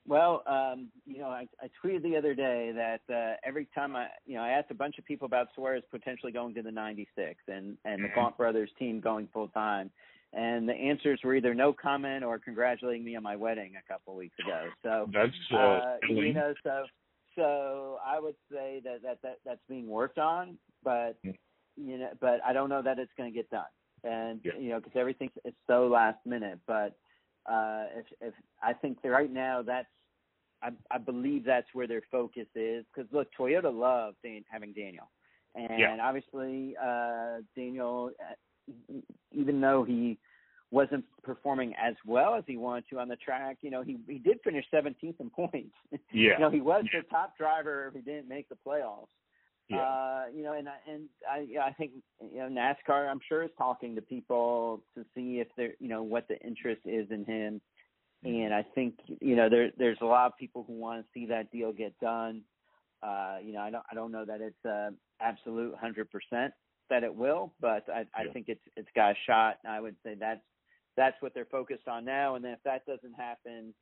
Well, um, you know, I, I tweeted the other day that uh, every time I, you know, I asked a bunch of people about Suarez potentially going to the 96 and and the Mhm. Gaunt brothers team going full time, and the answers were either no comment or congratulating me on my wedding a couple of weeks ago. So That's uh, uh, you know, so so I would say that that, that that's being worked on, but you know, but I don't know that it's going to get done, and Yeah. you know, because everything is so last minute. But uh, if if I think that right now that's I, I believe that's where their focus is because look, Toyota loves Dan, having Daniel, and Yeah. obviously uh, Daniel, uh, even though he wasn't performing as well as he wanted to on the track, you know, he he did finish 17th in points. *laughs* Yeah. you know, he was Yeah. the top driver He didn't make the playoffs. Yeah. Uh, you know, and I and I I think you know NASCAR I'm sure is talking to people to see if they're you know what the interest is in him. And I think you know there there's a lot of people who want to see that deal get done. Uh, you know, I don't I don't know that it's uh, absolute 100% that it will, but I I Yeah. think it's it's got a shot. I would say that's that's what they're focused on now. And then if that doesn't happen,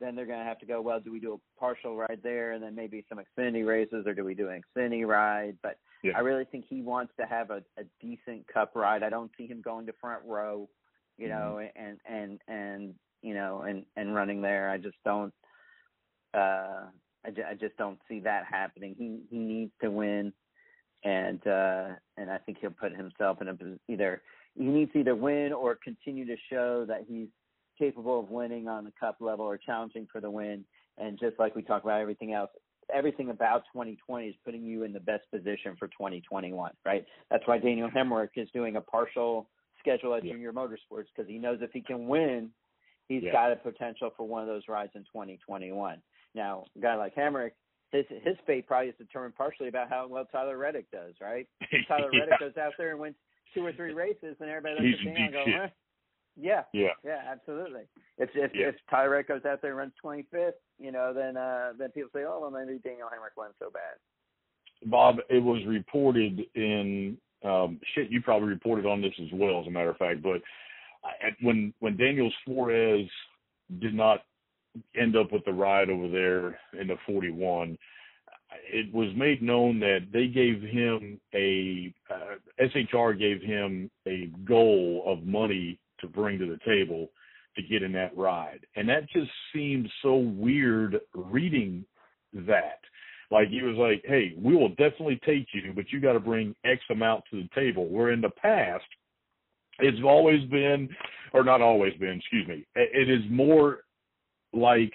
then they're going to have to go, well, do we do a partial ride there and then maybe some Xfinity races or do we do an Xfinity ride? But Yeah. I really think he wants to have a, a decent cup ride. I don't see him going to front row, you know, and, and, and, you know, and, and running there. I just don't, uh, I, ju- I just don't see that happening. He, he needs to win. And, uh, and I think he'll put himself in a, either, he needs to either win or continue to show that he's capable of winning on the cup level or challenging for the win. And just like we talk about everything else, everything about 2020 is putting you in the best position for 2021, right? That's why Daniel Hemric is doing a partial schedule at Yeah. Junior Motorsports because he knows if he can win, he's Yeah. got a potential for one of those rides in 2021. Now, a guy like Hemric, his his fate probably is determined partially about how well Tyler Reddick does, right? *laughs* Tyler Yeah. Reddick goes out there and wins two or three races, and everybody looks He's at Daniel and deep go, shit. eh. "Yeah, Yeah. yeah, absolutely. If if Yeah. if Reddick goes out there and runs 25th, you know, then uh then people say, oh, well, maybe Daniel Hemric went so bad. Bob, it was reported in um, shit. You probably reported on this as well, as a matter of fact. But I, when when Daniel Suarez did not end up with the ride over there in the 41, it was made known that they gave him a uh, SHR gave him a goal of money to bring to the table to get in that ride, and that just seemed so weird reading that. Like he was like, hey, we will definitely take you, but you got to bring X amount to the table. Where in the past, it's always been, or not always been, excuse me, it is more like,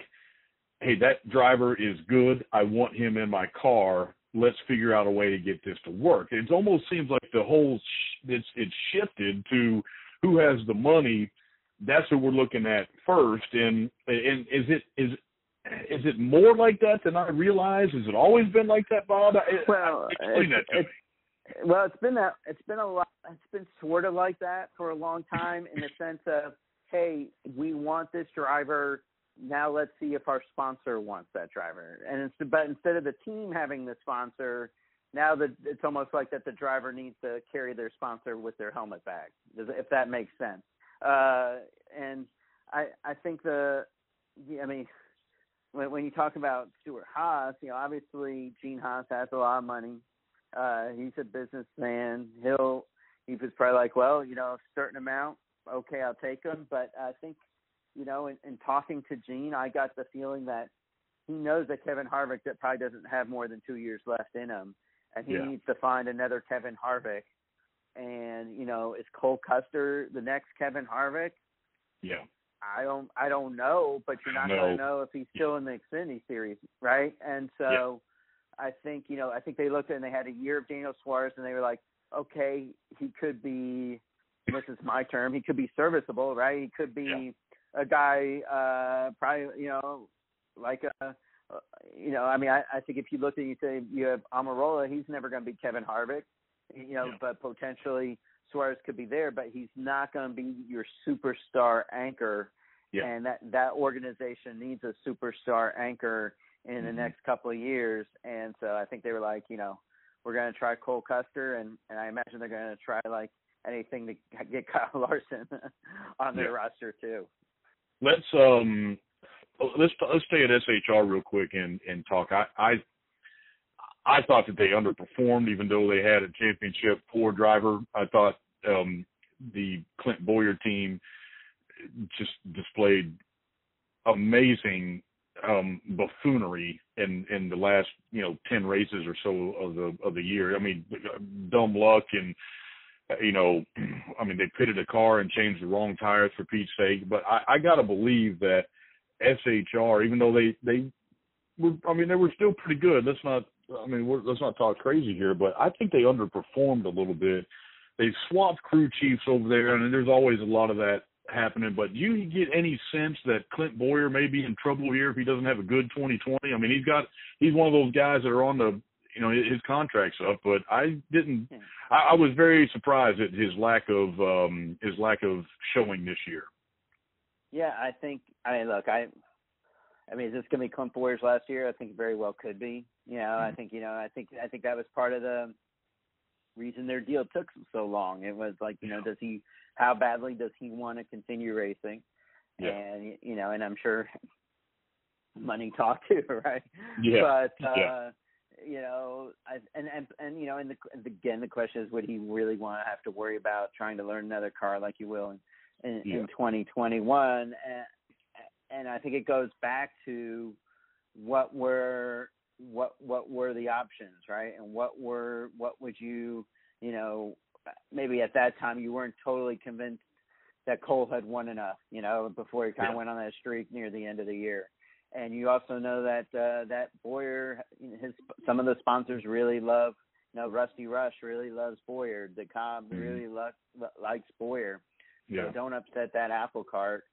hey, that driver is good. I want him in my car. Let's figure out a way to get this to work. It almost seems like the whole sh- it's it's shifted to who has the money. That's who we're looking at first. And and is it is is it more like that than I realize? Has it always been like that, Bob? Well, explain that to me. Well, it's been that. It's been a lot. It's been sort of like that for a long time, in the sense of, hey, we want this driver. Now let's see if our sponsor wants that driver. And it's, but instead of the team having the sponsor, now that it's almost like that the driver needs to carry their sponsor with their helmet bag, if that makes sense. Uh, and I I think the, I mean, when when you talk about Stewart Haas, you know, obviously Gene Haas has a lot of money uh, he's a businessman. He'll he was probably like, well, you know, a certain amount, okay, I'll take him. But I think, you know, in, in talking to Gene, I got the feeling that he knows that Kevin Harvick that probably doesn't have more than two years left in him, and he yeah. needs to find another Kevin Harvick. And you know, is Cole Custer the next Kevin Harvick? Yeah. I don't I don't know, but you're not no. going to know if he's still in the Xfinity series, right? And so I think you know I think they looked at and they had a year of Daniel Suarez and they were like, okay, he could be. This is my term. He could be serviceable, right? He could be yeah. A guy, uh, probably you know, like a. You know, I mean, I, I think if you look at you say you have Almirola he's never going to be Kevin Harvick, you know, yeah. but potentially Suarez could be there, but he's not going to be your superstar anchor. Yeah. And that that organization needs a superstar anchor in the mm-hmm. next couple of years. And so I think they were like, you know, we're going to try Cole Custer, and and I imagine they're going to try like anything to get *laughs* Kyle Larson *laughs* on their yeah. roster too. Let's um let's let's stay at SHR real quick and and talk. I I I thought that they underperformed, even though they had a championship four driver. I thought um the Clint Bowyer team just displayed amazing um buffoonery in in the last you know 10 races or so of the of the year i mean dumb luck and Uh, you know *clears throat* i mean they pitted a car and changed the wrong tires for pete's sake but i i got to believe that shr even though they they were i mean they were still pretty good let's not i mean we're, let's not talk crazy here but i think they underperformed a little bit they swapped crew chiefs over there and there's always a lot of that happening. But do you get any sense that Clint Bowyer may be in trouble here if he doesn't have a good 2020? I mean, he's got he's one of those guys that are on the you know his contract's up, but I didn't. I, I was very surprised at his lack of um his lack of showing this year. Yeah, I think. I mean, look, I. I mean, is this going to be Clint Bowyer's last year? I think very well could be. You know, mm-hmm. I think you know, I think I think that was part of the reason their deal took so long. It was like, you know, does he how badly does he want to continue racing? Yeah. And you know, and I'm sure *laughs* money talk too, *laughs* right? Yeah. But uh yeah. You know, I, and and and you know, and the, again, the question is, would he really want to have to worry about trying to learn another car like you will in in, yeah. in 2021? And and I think it goes back to what were what what were the options, right? And what were what would you you know maybe at that time you weren't totally convinced that Cole had won enough, you know, before he kind of went on that streak near the end of the year. And you also know that uh, that Bowyer, his some of the sponsors really love, you know, Rusty Rush really loves Bowyer. The Cobb mm-hmm. really lo- likes Bowyer. Yeah. So don't upset that apple cart.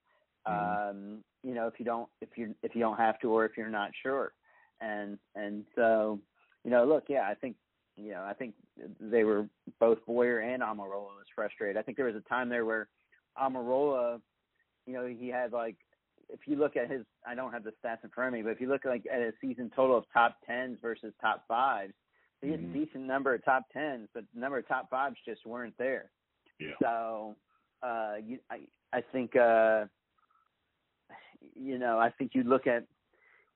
Mm-hmm. Um, you know, if you don't if you if you don't have to or if you're not sure. And and so, you know, look, yeah, I think you know, I think they were both Bowyer and Almirola was frustrated. I think there was a time there where Almirola, you know, he had like if you look at his I don't have the stats in front of me, but if you look like at a season total of top tens versus top fives, he had mm-hmm. a decent number of top tens, but the number of top fives just weren't there. Yeah. So uh you I I think uh you know, I think you look at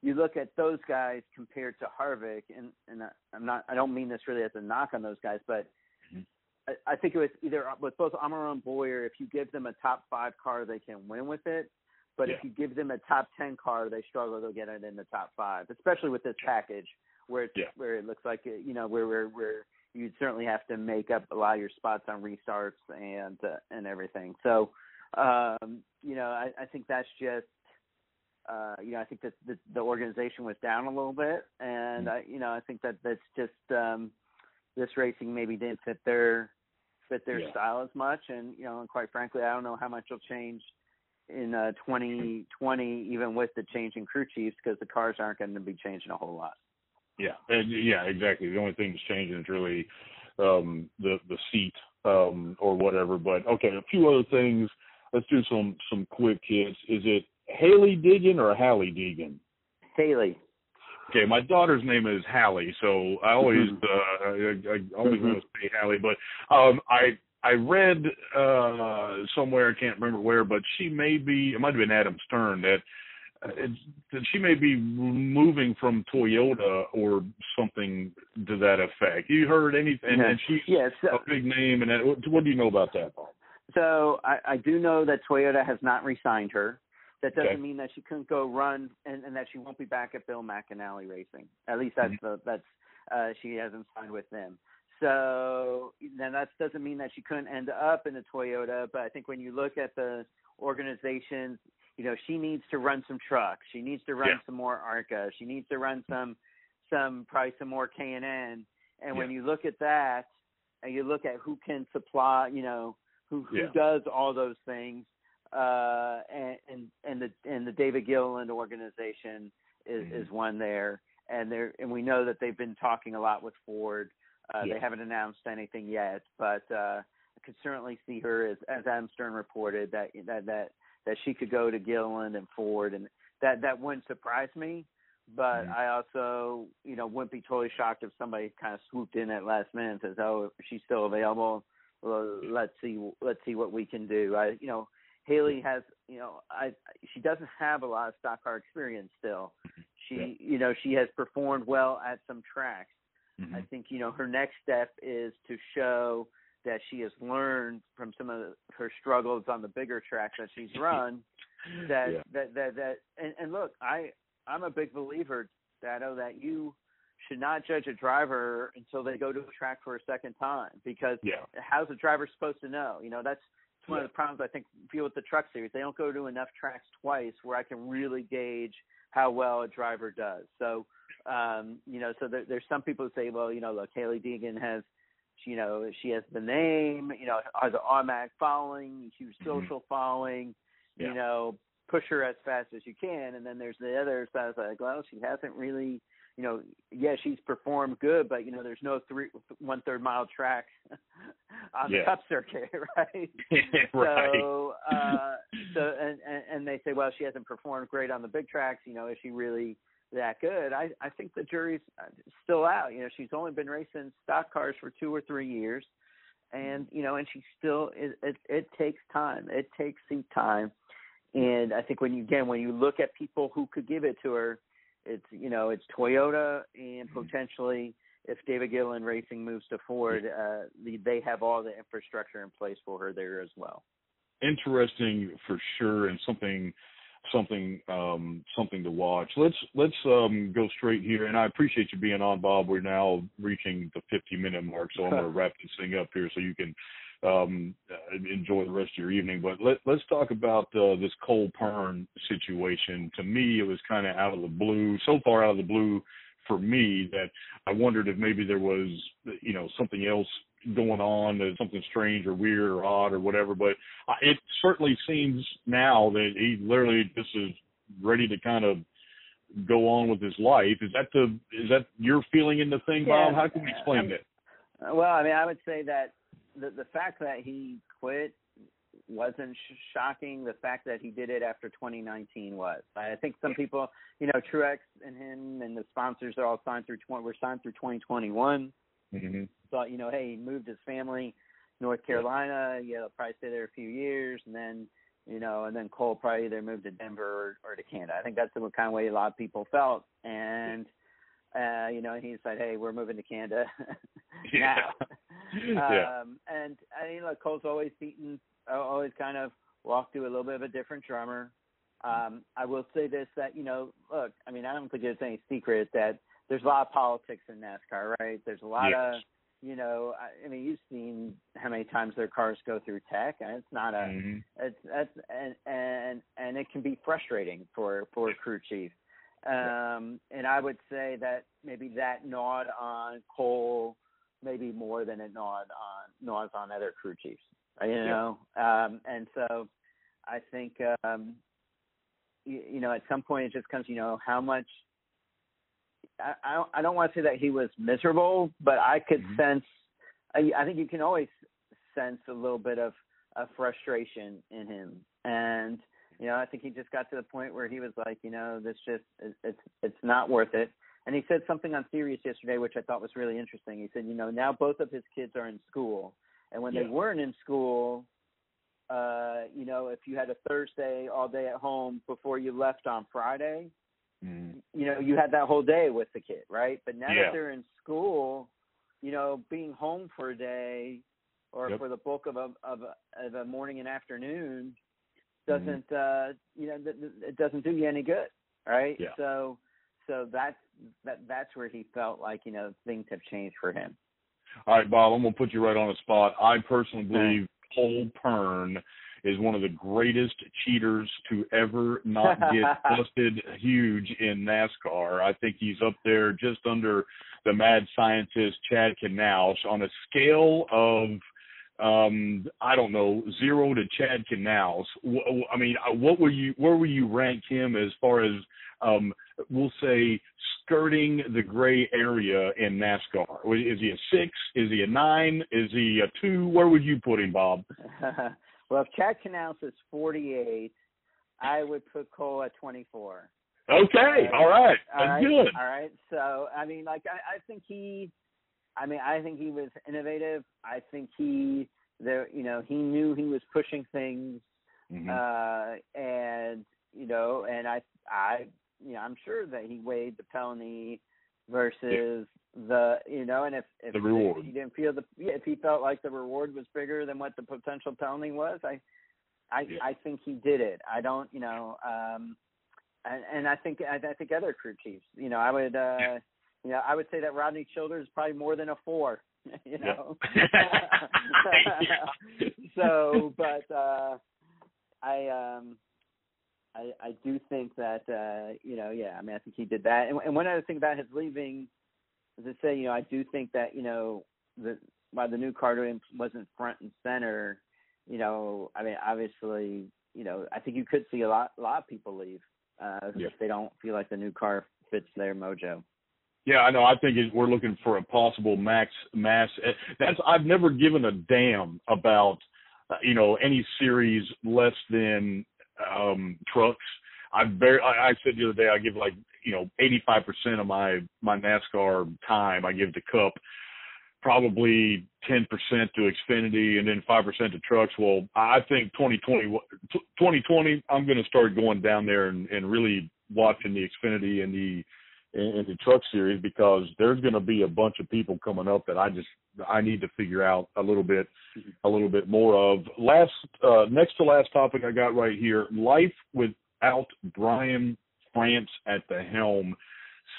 you look at those guys compared to Harvick, and and I'm not I don't mean this really as a knock on those guys, but mm-hmm. I, I think it was either with both Amaro and Bowyer, if you give them a top five car, they can win with it. But yeah. if you give them a top ten car, they struggle to get it in the top five, especially with this package where it's, Yeah. where it looks like it, you know where where where you'd certainly have to make up a lot of your spots on restarts and uh, and everything. So um, you know I, I think that's just uh, you know I think that the, the organization was down a little bit, and I you know I think that that's just um, this racing maybe didn't fit their fit their Yeah. style as much, and you know and quite frankly I don't know how much will change in uh 2020 even with the change in crew chiefs because the cars aren't going to be changing a whole lot. Yeah, and yeah, exactly. The only thing that's changing is really um, the the seat um, or whatever. But okay, a few other things. Let's do some some quick hits. Is it Hailie Deegan or Hallie Deegan? Hailie. Okay, my daughter's name is Hallie, so I always Mhm. uh, I, I always want to say Hallie. But um, I I read uh, somewhere I can't remember where, but she may be. It might have been Adam Stern that. uh, It's, that she may be moving from Toyota or something to that effect. You heard anything? And, Yeah. and she's Yes. a big name. And that, what, what do you know about that? So I, I do know that Toyota has not re-signed her. That doesn't Okay. mean that she couldn't go run and, and that she won't be back at Bill McAnally Racing. At least that's the that's uh she hasn't signed with them. So now that doesn't mean that she couldn't end up in a Toyota, but I think when you look at the organizations, you know, she needs to run some trucks. She needs to run Yeah. some more ARCA. She needs to run some some probably some more K and N. And when you look at that and you look at who can supply, you know, who who Yeah. does all those things, uh, and and and the and the David Gilliland organization is Mhm. is one there, and there and we know that they've been talking a lot with Ford. Uh, Yeah. They haven't announced anything yet, but uh, I could certainly see her as as Adam Stern reported that that that that she could go to Gilliland and Ford, and that that wouldn't surprise me. But Mhm. I also, you know, wouldn't be totally shocked if somebody kind of swooped in at last minute and says, "Oh, she's still available. Well, let's see, let's see what we can do." I, you know, Hailie has, you know, I she doesn't have a lot of stock car experience still. She, Yeah. you know, she has performed well at some tracks. Mhm. I think you know her next step is to show that she has learned from some of her struggles on the bigger tracks that she's *laughs* run. that Yeah. that that that and, and look, I I'm a big believer, that Dado, that you should not judge a driver until they go to a track for a second time because Yeah. how's a driver supposed to know? You know, that's it's one Yeah. of the problems I think feel with the truck series. They don't go to enough tracks twice where I can really gauge how well a driver does. So, um, you know, so there, there's some people who say, well, you know, look, Hailie Deegan has, you know, she has the name, you know, has an automatic following, huge Mhm. social following, Yeah. you know, push her as fast as you can. And then there's the other side, it's like, well, she hasn't really, you know, yeah, she's performed good, but you know, there's no three one third mile track *laughs* on Yeah. the cup circuit, *laughs* right? *laughs* right. So, uh, so and, and and they say, well, she hasn't performed great on the big tracks. You know, is she really that good? I I think the jury's still out. You know, she's only been racing stock cars for two or three years, and you know, and she still it it, it takes time. It takes seat time, and I think when you again when you look at people who could give it to her, it's you know it's Toyota and potentially if David Gilliland Racing moves to Ford, uh, they have all the infrastructure in place for her there as well. interesting for sure and something something um something to watch. Let's let's um go straight here and i appreciate you being on bob. We're now reaching the 50 minute mark so i'm going *laughs* to wrap this thing up here so you can um enjoy the rest of your evening but let let's talk about uh, this cole pearn situation to me it was kind of out of the blue so far out of the blue for me that i wondered if maybe there was you know something else going on, something strange or weird or odd or whatever. But it certainly seems now that he literally just is ready to kind of go on with his life. Is that the is that your feeling in the thing, Bob? How can we explain that? Uh, Well, I mean, I would say that the the fact that he quit wasn't sh- shocking. The fact that he did it after 2019 was. I think some people, you know, Truex and him and the sponsors are all signed through 20. We're signed through 2021. Mm-hmm. Thought, you know, hey, he moved his family North Carolina. Yeah, they'll probably stay there a few years, and then, you know, and then Cole probably either moved to Denver or, or to Canada. I think that's the kind of way a lot of people felt. And uh, you know, and he said, "Hey, we're moving to Canada *laughs* *laughs* now." yeah. Um, and I mean, look, Cole's always beaten, uh, always kind of walked through a little bit of a different drummer. Um, I will say this: that you know, look, I mean, I don't think it's any secret that there's a lot of politics in NASCAR, right? There's a lot yes. of you know, I, I mean, you've seen how many times their cars go through tech, and it's not a, Mhm. it's that's and and and it can be frustrating for for a crew chief. Um, and I would say that maybe that gnawed on Cole maybe more than it gnawed on gnaws on other crew chiefs. You know, um, and so I think um, you, you know at some point it just comes, you know, how much. I I don't, I don't want to say that he was miserable, but I could Mhm. sense. I, I think you can always sense a little bit of, of frustration in him, and you know, I think he just got to the point where he was like, you know, this just it's it's not worth it. And he said something on Sirius yesterday, which I thought was really interesting. He said, you know, now both of his kids are in school, and when they weren't in school, uh, you know, if you had a Thursday all day at home before you left on Friday, Mhm. you know, you had that whole day with the kid, right? But now Yeah. that they're in school, you know, being home for a day or Yep. for the bulk of a of a, of a morning and afternoon Mm-hmm. doesn't uh you know th- th- it doesn't do you any good, right? Yeah. So so that's that that's where he felt like you know things have changed for him. All right, Bob, I'm gonna put you right on the spot. I personally believe Cole Pearn is one of the greatest cheaters to ever not get *laughs* busted huge in NASCAR. I think he's up there just under the mad scientist Chad Knaus on a scale of um I don't know zero to Chad Knaus. I mean, uh, what were you where will you rank him as far as um we'll say skirting the gray area in NASCAR? Is he a six? Is he a nine? Is he a two? Where would you put him, Bob? *laughs* well, if Chad Knaus is 48, I would put Cole at 24. Okay, all right, All that's right, good. All right. So I mean, like I, I think he, I mean, I think he was innovative. I think he, there, you know, he knew he was pushing things, Mhm. uh, and you know, and I, I, you know, I'm sure that he weighed the penalty versus the, you know, and if if, The reward. if he didn't feel the, yeah, if he felt like the reward was bigger than what the potential penalty was, I, I, Yeah. I think he did it. I don't, you know, um, and, and I think I, I think other crew chiefs. You know, I would uh Yeah. You know, I would say that Rodney Childers is probably more than a four. *laughs* You Yeah. know. *laughs* *laughs* so, but uh I um I I do think that uh you know, yeah, I mean I think he did that. And, and one other thing about his leaving as I say, you know, I do think that, you know, the while the new car wasn't front and center, you know, I mean obviously, you know, I think you could see a lot a lot of people leave uh, Yeah. if they don't feel like the new car fits their mojo. Yeah, I know. I think it, we're looking for a possible max mass. eh, That's I've never given a damn about uh, you know any series less than um trucks. I very I, I said the other day I give like you know 85 percent of my my NASCAR time I give to Cup, probably 10 percent to Xfinity, and then five percent to trucks. Well, I think 2020 2020 I'm going to start going down there and, and really watching the Xfinity and the in, in the truck series because there's going to be a bunch of people coming up that I just I need to figure out a little bit a little bit more of. Last uh, next to last topic I got right here: life without Brian France at the helm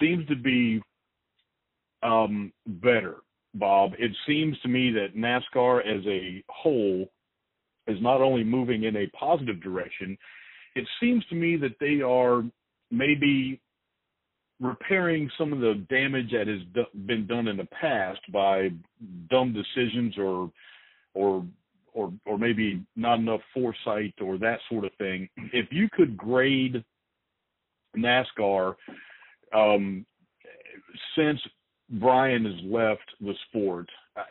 seems to be um, better. Bob, it seems to me that NASCAR as a whole is not only moving in a positive direction. It seems to me that they are maybe repairing some of the damage that has do- been done in the past by dumb decisions or or or or maybe not enough foresight or that sort of thing. If you could grade NASCAR um, since Brian has left the sport, uh,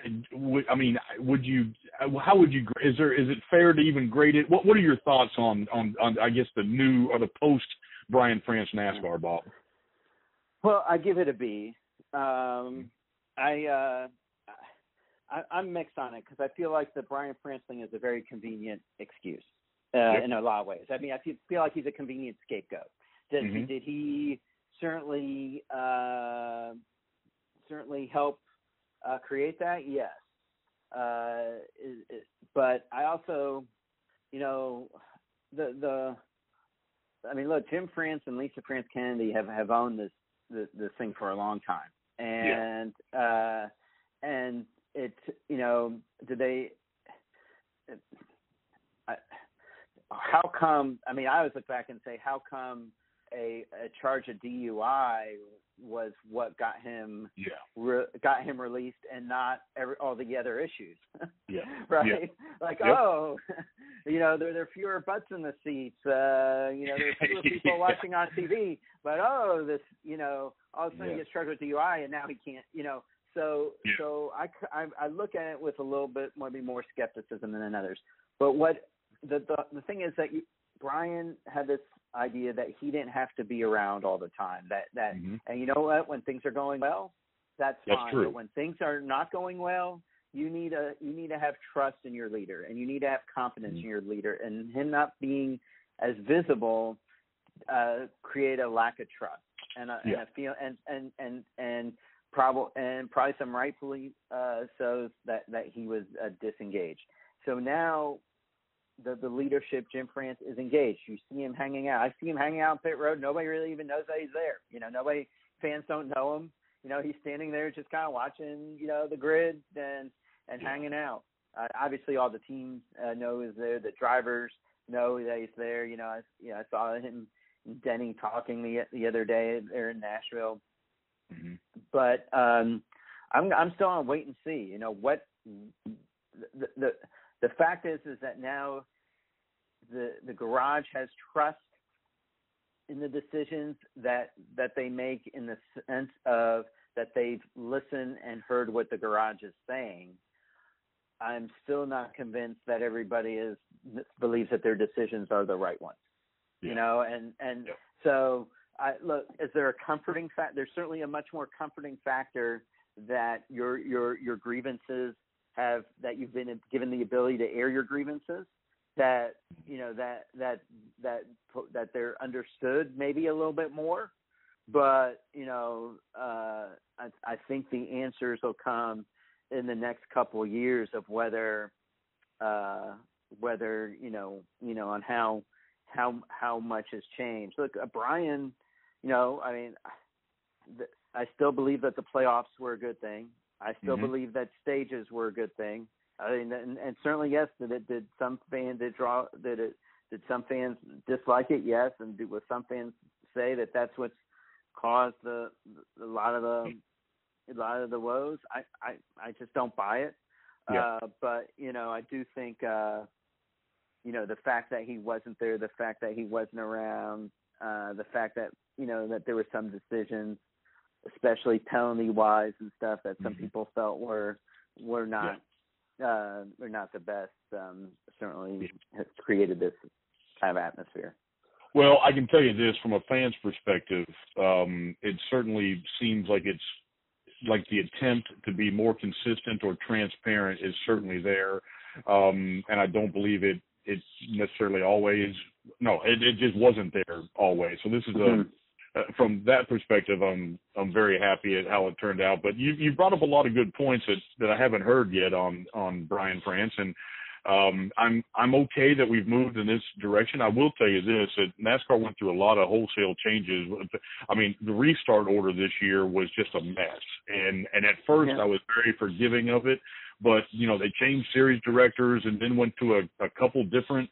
I mean, would you? How would you? Is there? Is it fair to even grade it? What What are your thoughts on on on I guess the new or the post Brian France NASCAR, Bob? Well, I give it a B. Um, I, uh, I I'm mixed on it because I feel like the Brian France thing is a very convenient excuse uh, Yep. in a lot of ways. I mean, I feel, feel like he's a convenient scapegoat. Did he? Mhm. Did he certainly uh, certainly help uh, create that? Yes. Uh, is, is, but I also, you know, the the I mean, look, Jim France and Lisa France Kennedy have have owned this the the thing for a long time, and yeah. uh, and it you know do they I, how come I mean I always look back and say how come a, a charge of DUI was what got him yeah. re, got him released and not every, all the other issues. *laughs* yeah. *laughs* right. Yeah. Like yep. oh, *laughs* you know there there are fewer butts in the seats. Uh, you know there's fewer people yeah. watching on TV. But oh, this you know all of a sudden he gets charged with DUI and now he can't. You know so so I, I I look at it with a little bit maybe more skepticism than others. But what the the the thing is that you, Brian had this idea that he didn't have to be around all the time. That that mm-hmm. and you know what? When things are going well, that's, that's fine. True. But when things are not going well, you need a you need to have trust in your leader, and you need to have confidence mm-hmm. in your leader. And him not being as visible uh, create a lack of trust and a, yeah. and a feel and and and and probably and probably some rightfully uh, so that that he was uh, disengaged. So now the the leadership, Jim France, is engaged. You see him hanging out. I see him hanging out on pit road. Nobody really even knows that he's there. You know, nobody fans don't know him. You know, he's standing there just kind of watching. You know, the grid and and yeah. hanging out. Uh, obviously, all the teams uh, know he's there. The drivers know that he's there. You know, I you know I saw him and Denny talking the the other day there in Nashville. Mm-hmm. But um, I'm I'm still on wait and see. You know what the the the fact is is that now the the garage has trust in the decisions that that they make in the sense of that they've listened and heard what the garage is saying i'm still not convinced that everybody is believes that their decisions are the right ones yeah. you know and and yeah. so i look is there a comforting fact there's certainly a much more comforting factor that your your your grievances have that you've been given the ability to air your grievances that you know that that that that they're understood maybe a little bit more. But you know uh i i think the answers will come in the next couple of years of whether uh whether you know you know on how how how much has changed. Look uh, brian you know i mean i still believe that the playoffs were a good thing I still mm-hmm. believe that stages were a good thing. I mean, and, and certainly yes, did it did some fans did draw did it did some fans dislike it? Yes, and did was some fans say that that's what's caused the a lot of the a lot of the woes? I I I just don't buy it. Yeah. Uh, but you know, I do think uh, you know the fact that he wasn't there, the fact that he wasn't around, uh, the fact that you know that there were some decisions especially penalty wise and stuff that some mm-hmm. people felt were were not yeah. uh were not the best um certainly has created this kind of atmosphere well i can tell you this from a fan's perspective um it certainly seems like it's like the attempt to be more consistent or transparent is certainly there um and i don't believe it it's necessarily always no it, it just wasn't there always so this is a mm-hmm from that perspective, I'm I'm very happy at how it turned out. But you you brought up a lot of good points that that I haven't heard yet on on Brian France, and um, I'm I'm okay that we've moved in this direction. I will tell you this: that NASCAR went through a lot of wholesale changes. I mean, the restart order this year was just a mess, and and at first yeah. I was very forgiving of it, but you know they changed series directors and then went to a, a couple different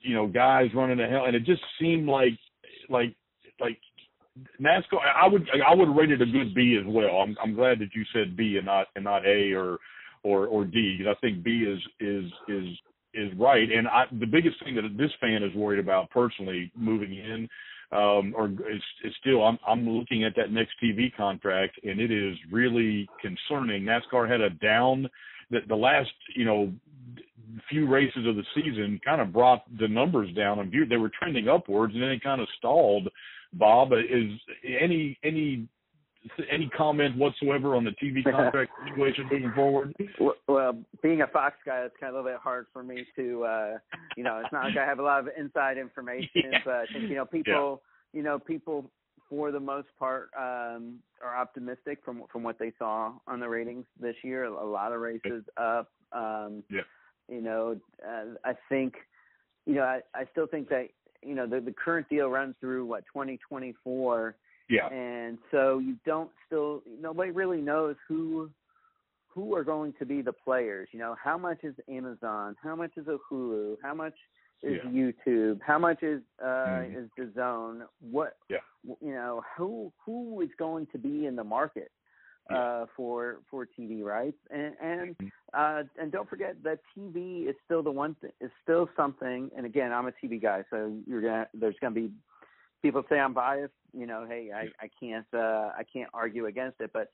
you know guys running the hell, and it just seemed like like like NASCAR, I would I would rate it a good B as well. I'm I'm glad that you said B and not and not A or or or D because I think B is is is is right. And I the biggest thing that this fan is worried about personally moving in um or is, is still I'm I'm looking at that next TV contract and it is really concerning. NASCAR had a down that the last you know few races of the season kind of brought the numbers down and they were trending upwards and then it kind of stalled Bob, is any any any comment whatsoever on the TV *laughs* contract situation moving forward? Well, being a Fox guy, it's kind of a little bit hard for me to, uh, you know, it's not like I have a lot of inside information, *laughs* yeah. but I think you know people, yeah. you know, people for the most part um, are optimistic from from what they saw on the ratings this year. A lot of races up. Um, yeah. You know, uh, I think, you know, I, I still think that you know the the current deal runs through what 2024 Yeah. And so you don't still nobody really knows who who are going to be the players. You know, how much is Amazon? How much is a Hulu? How much is Yeah. YouTube? How much is uh Mhm. is DAZN? What Yeah. you know, who who is going to be in the market uh for for TV rights? And and Mhm. uh and don't forget that TV is still the one thing is still something and again, I'm a TV guy, so you're to there's going to be people say I'm biased, you know, hey, I I can't uh I can't argue against it, but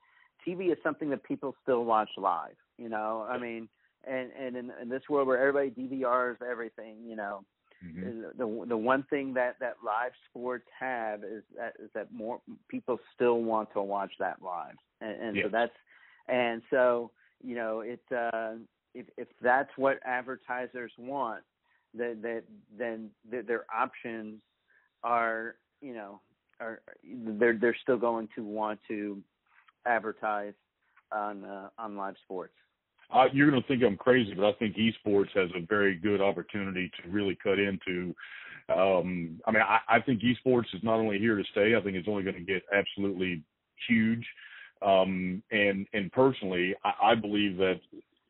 TV is something that people still watch live. You know, I mean, and and in, in this world where everybody DVRs everything, you know, Mhm. the the one thing that that live sports have is that is that more people still want to watch that live, and, and Yes. so that's and so you know it uh, if if that's what advertisers want, that that then th- their options are you know are they're they're still going to want to advertise on uh, on live sports. Uh, you're going to think I'm crazy, but I think esports has a very good opportunity to really cut into. Um, I mean, I, I think esports is not only here to stay. I think it's only going to get absolutely huge. Um, and and personally, I, I believe that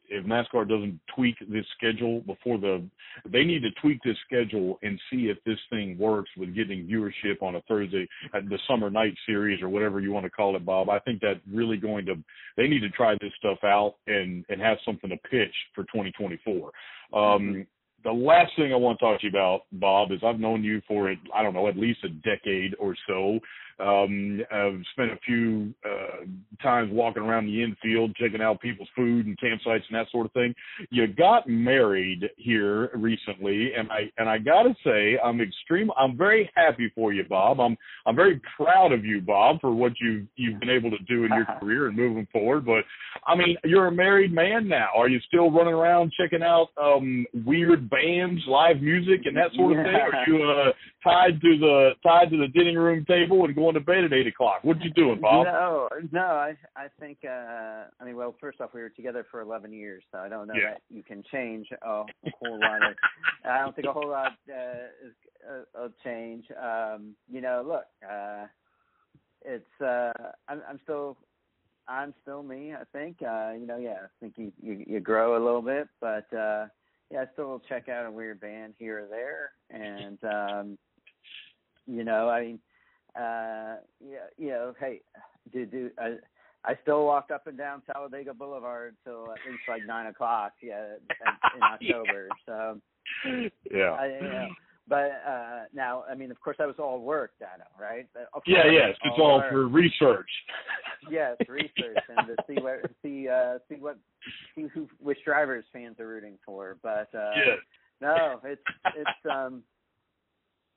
if NASCAR doesn't tweak this schedule before the, they need to tweak this schedule and see if this thing works with getting viewership on a Thursday, at the summer night series or whatever you want to call it, Bob. I think that really going to, they need to try this stuff out and and have something to pitch for 2024. Um, the last thing I want to talk to you about, Bob, is I've known you for I don't know at least a decade or so. Um, I've spent a few uh, times walking around the infield, checking out people's food and campsites and that sort of thing. You got married here recently, and I and I got to say I'm extreme. I'm very happy for you, Bob. I'm I'm very proud of you, Bob, for what you you've been able to do in your *laughs* career and moving forward. But I mean, you're a married man now. Are you still running around checking out um weird bands, live music, and that sort of thing? Are you uh, tied to the tied to the dining room table and going to bed at eight o'clock? What you doing, Bob? No, no, I I think uh I mean well first off we were together for eleven years, so I don't know Yeah. that you can change a whole lot of *laughs* I don't think a whole lot uh is uh, will change. Um, you know, look, uh it's uh I'm I'm still I'm still me, I think. Uh, you know, yeah, I think you, you you grow a little bit, but uh yeah, I still will check out a weird band here or there and um you know, I mean uh yeah you know hey do do i i still walked up and down talladega boulevard till at least like nine o'clock yeah in, *laughs* october so Yeah. I, you know, but uh now i mean of course that was all work data right Yeah, yes, it's all work. for research. *laughs* yes research and to see what see uh see what see who which drivers fans are rooting for but uh yes. no it's it's um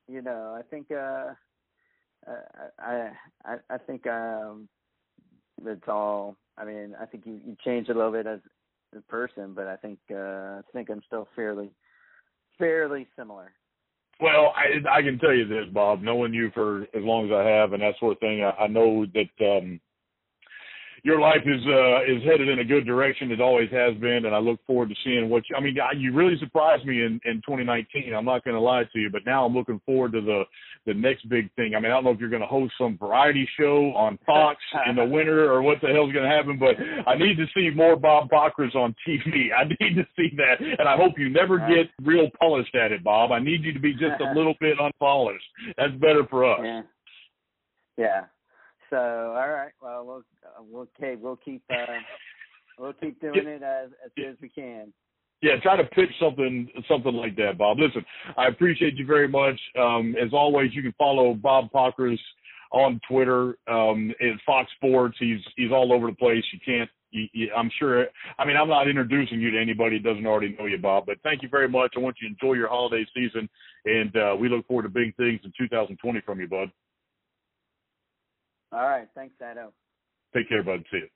you know i think uh uh, I I I think um it's all. I mean, I think you you changed a little bit as a person, but I think uh I think I'm still fairly fairly similar. Well, I I can tell you this, Bob. Knowing you for as long as I have and that sort of thing, I, I know that um your life is uh is headed in a good direction. It always has been, and I look forward to seeing what you. I mean, you really surprised me in in 2019. I'm not going to lie to you, but now I'm looking forward to the the next big thing. I mean, I don't know if you're going to host some variety show on Fox in the winter or what the hell's going to happen, but I need to see more Bob Pockrass on TV. *laughs* I need to see that, and I hope you never get real polished at it, Bob. I need you to be just a *laughs* little bit unpolished. That's better for us. Yeah. Yeah. So all right. Well, we'll uh, we'll okay. We'll keep uh, we'll keep doing it as as good as we can. Yeah, try to pitch something something like that, Bob. Listen, I appreciate you very much. Um, as always, you can follow Bob Pockrass on Twitter um, at Fox Sports. He's he's all over the place. You can't. You, you, I'm sure. I mean, I'm not introducing you to anybody that doesn't already know you, Bob. But thank you very much. I want you to enjoy your holiday season, and uh, we look forward to big things in 2020 from you, bud. All right. Thanks, Dado. Take care, bud. See you.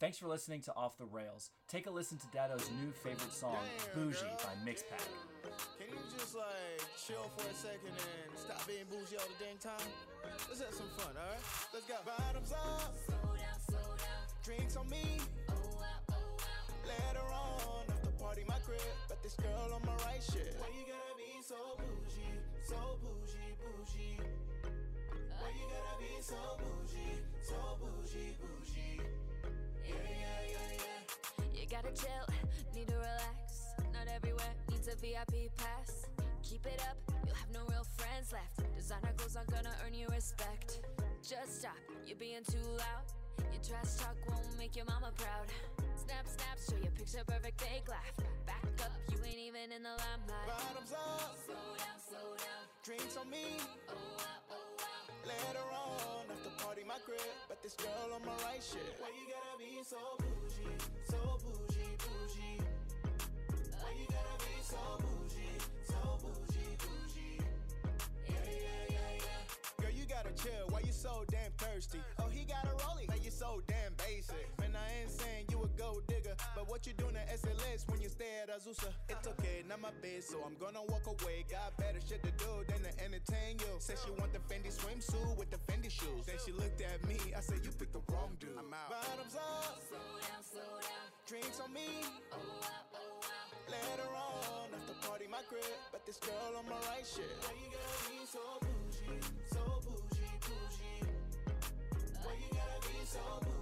Thanks for listening to Off the Rails. Take a listen to Dado's new favorite song, Bougie by Mixpack. Can you just like chill for a second and stop being bougie all the dang time? Let's have some fun, alright? Let's go. Bottoms up. Drinks on me. Later on, after party my crib. Got this girl on my right shit. Why you gotta be so bougie? So bougie, bougie. Why you gotta be so bougie, so bougie, bougie? Yeah, yeah, yeah, yeah. You gotta chill, need to relax. Not everywhere needs a VIP pass. Keep it up, you'll have no real friends left. Designer clothes aren't gonna earn you respect. Just stop, you're being too loud. Your trash talk won't make your mama proud. Snap, snap, show your picture perfect fake laugh. Back up, you ain't even in the limelight. Bottoms up, slow down, slow down. Drinks on me, oh wow, oh wow. Later on, after party my crib, but this girl on my right shit. Why you gotta be so bougie, so bougie, bougie? Why you gotta be so bougie, so bougie, bougie? Yeah, yeah, yeah, yeah. Girl, you gotta chill. Why you so damn thirsty? Oh, he got a rollie. Why you so damn basic? Man, I ain't saying you gold digger, but what you doing at SLS when you stay at Azusa? It's okay, not my bed, so I'm gonna walk away. Got better shit to do than to entertain you. Said she want the Fendi swimsuit with the Fendi shoes. Then she looked at me. I said, you picked the wrong dude. I'm out. Bottoms up, Slow down, slow down. drinks on me. Oh wow, oh wow. Later on, after party my crib, but this girl on my right shit. Why you gotta be so bougie, so bougie, bougie? Why you gotta be so bougie?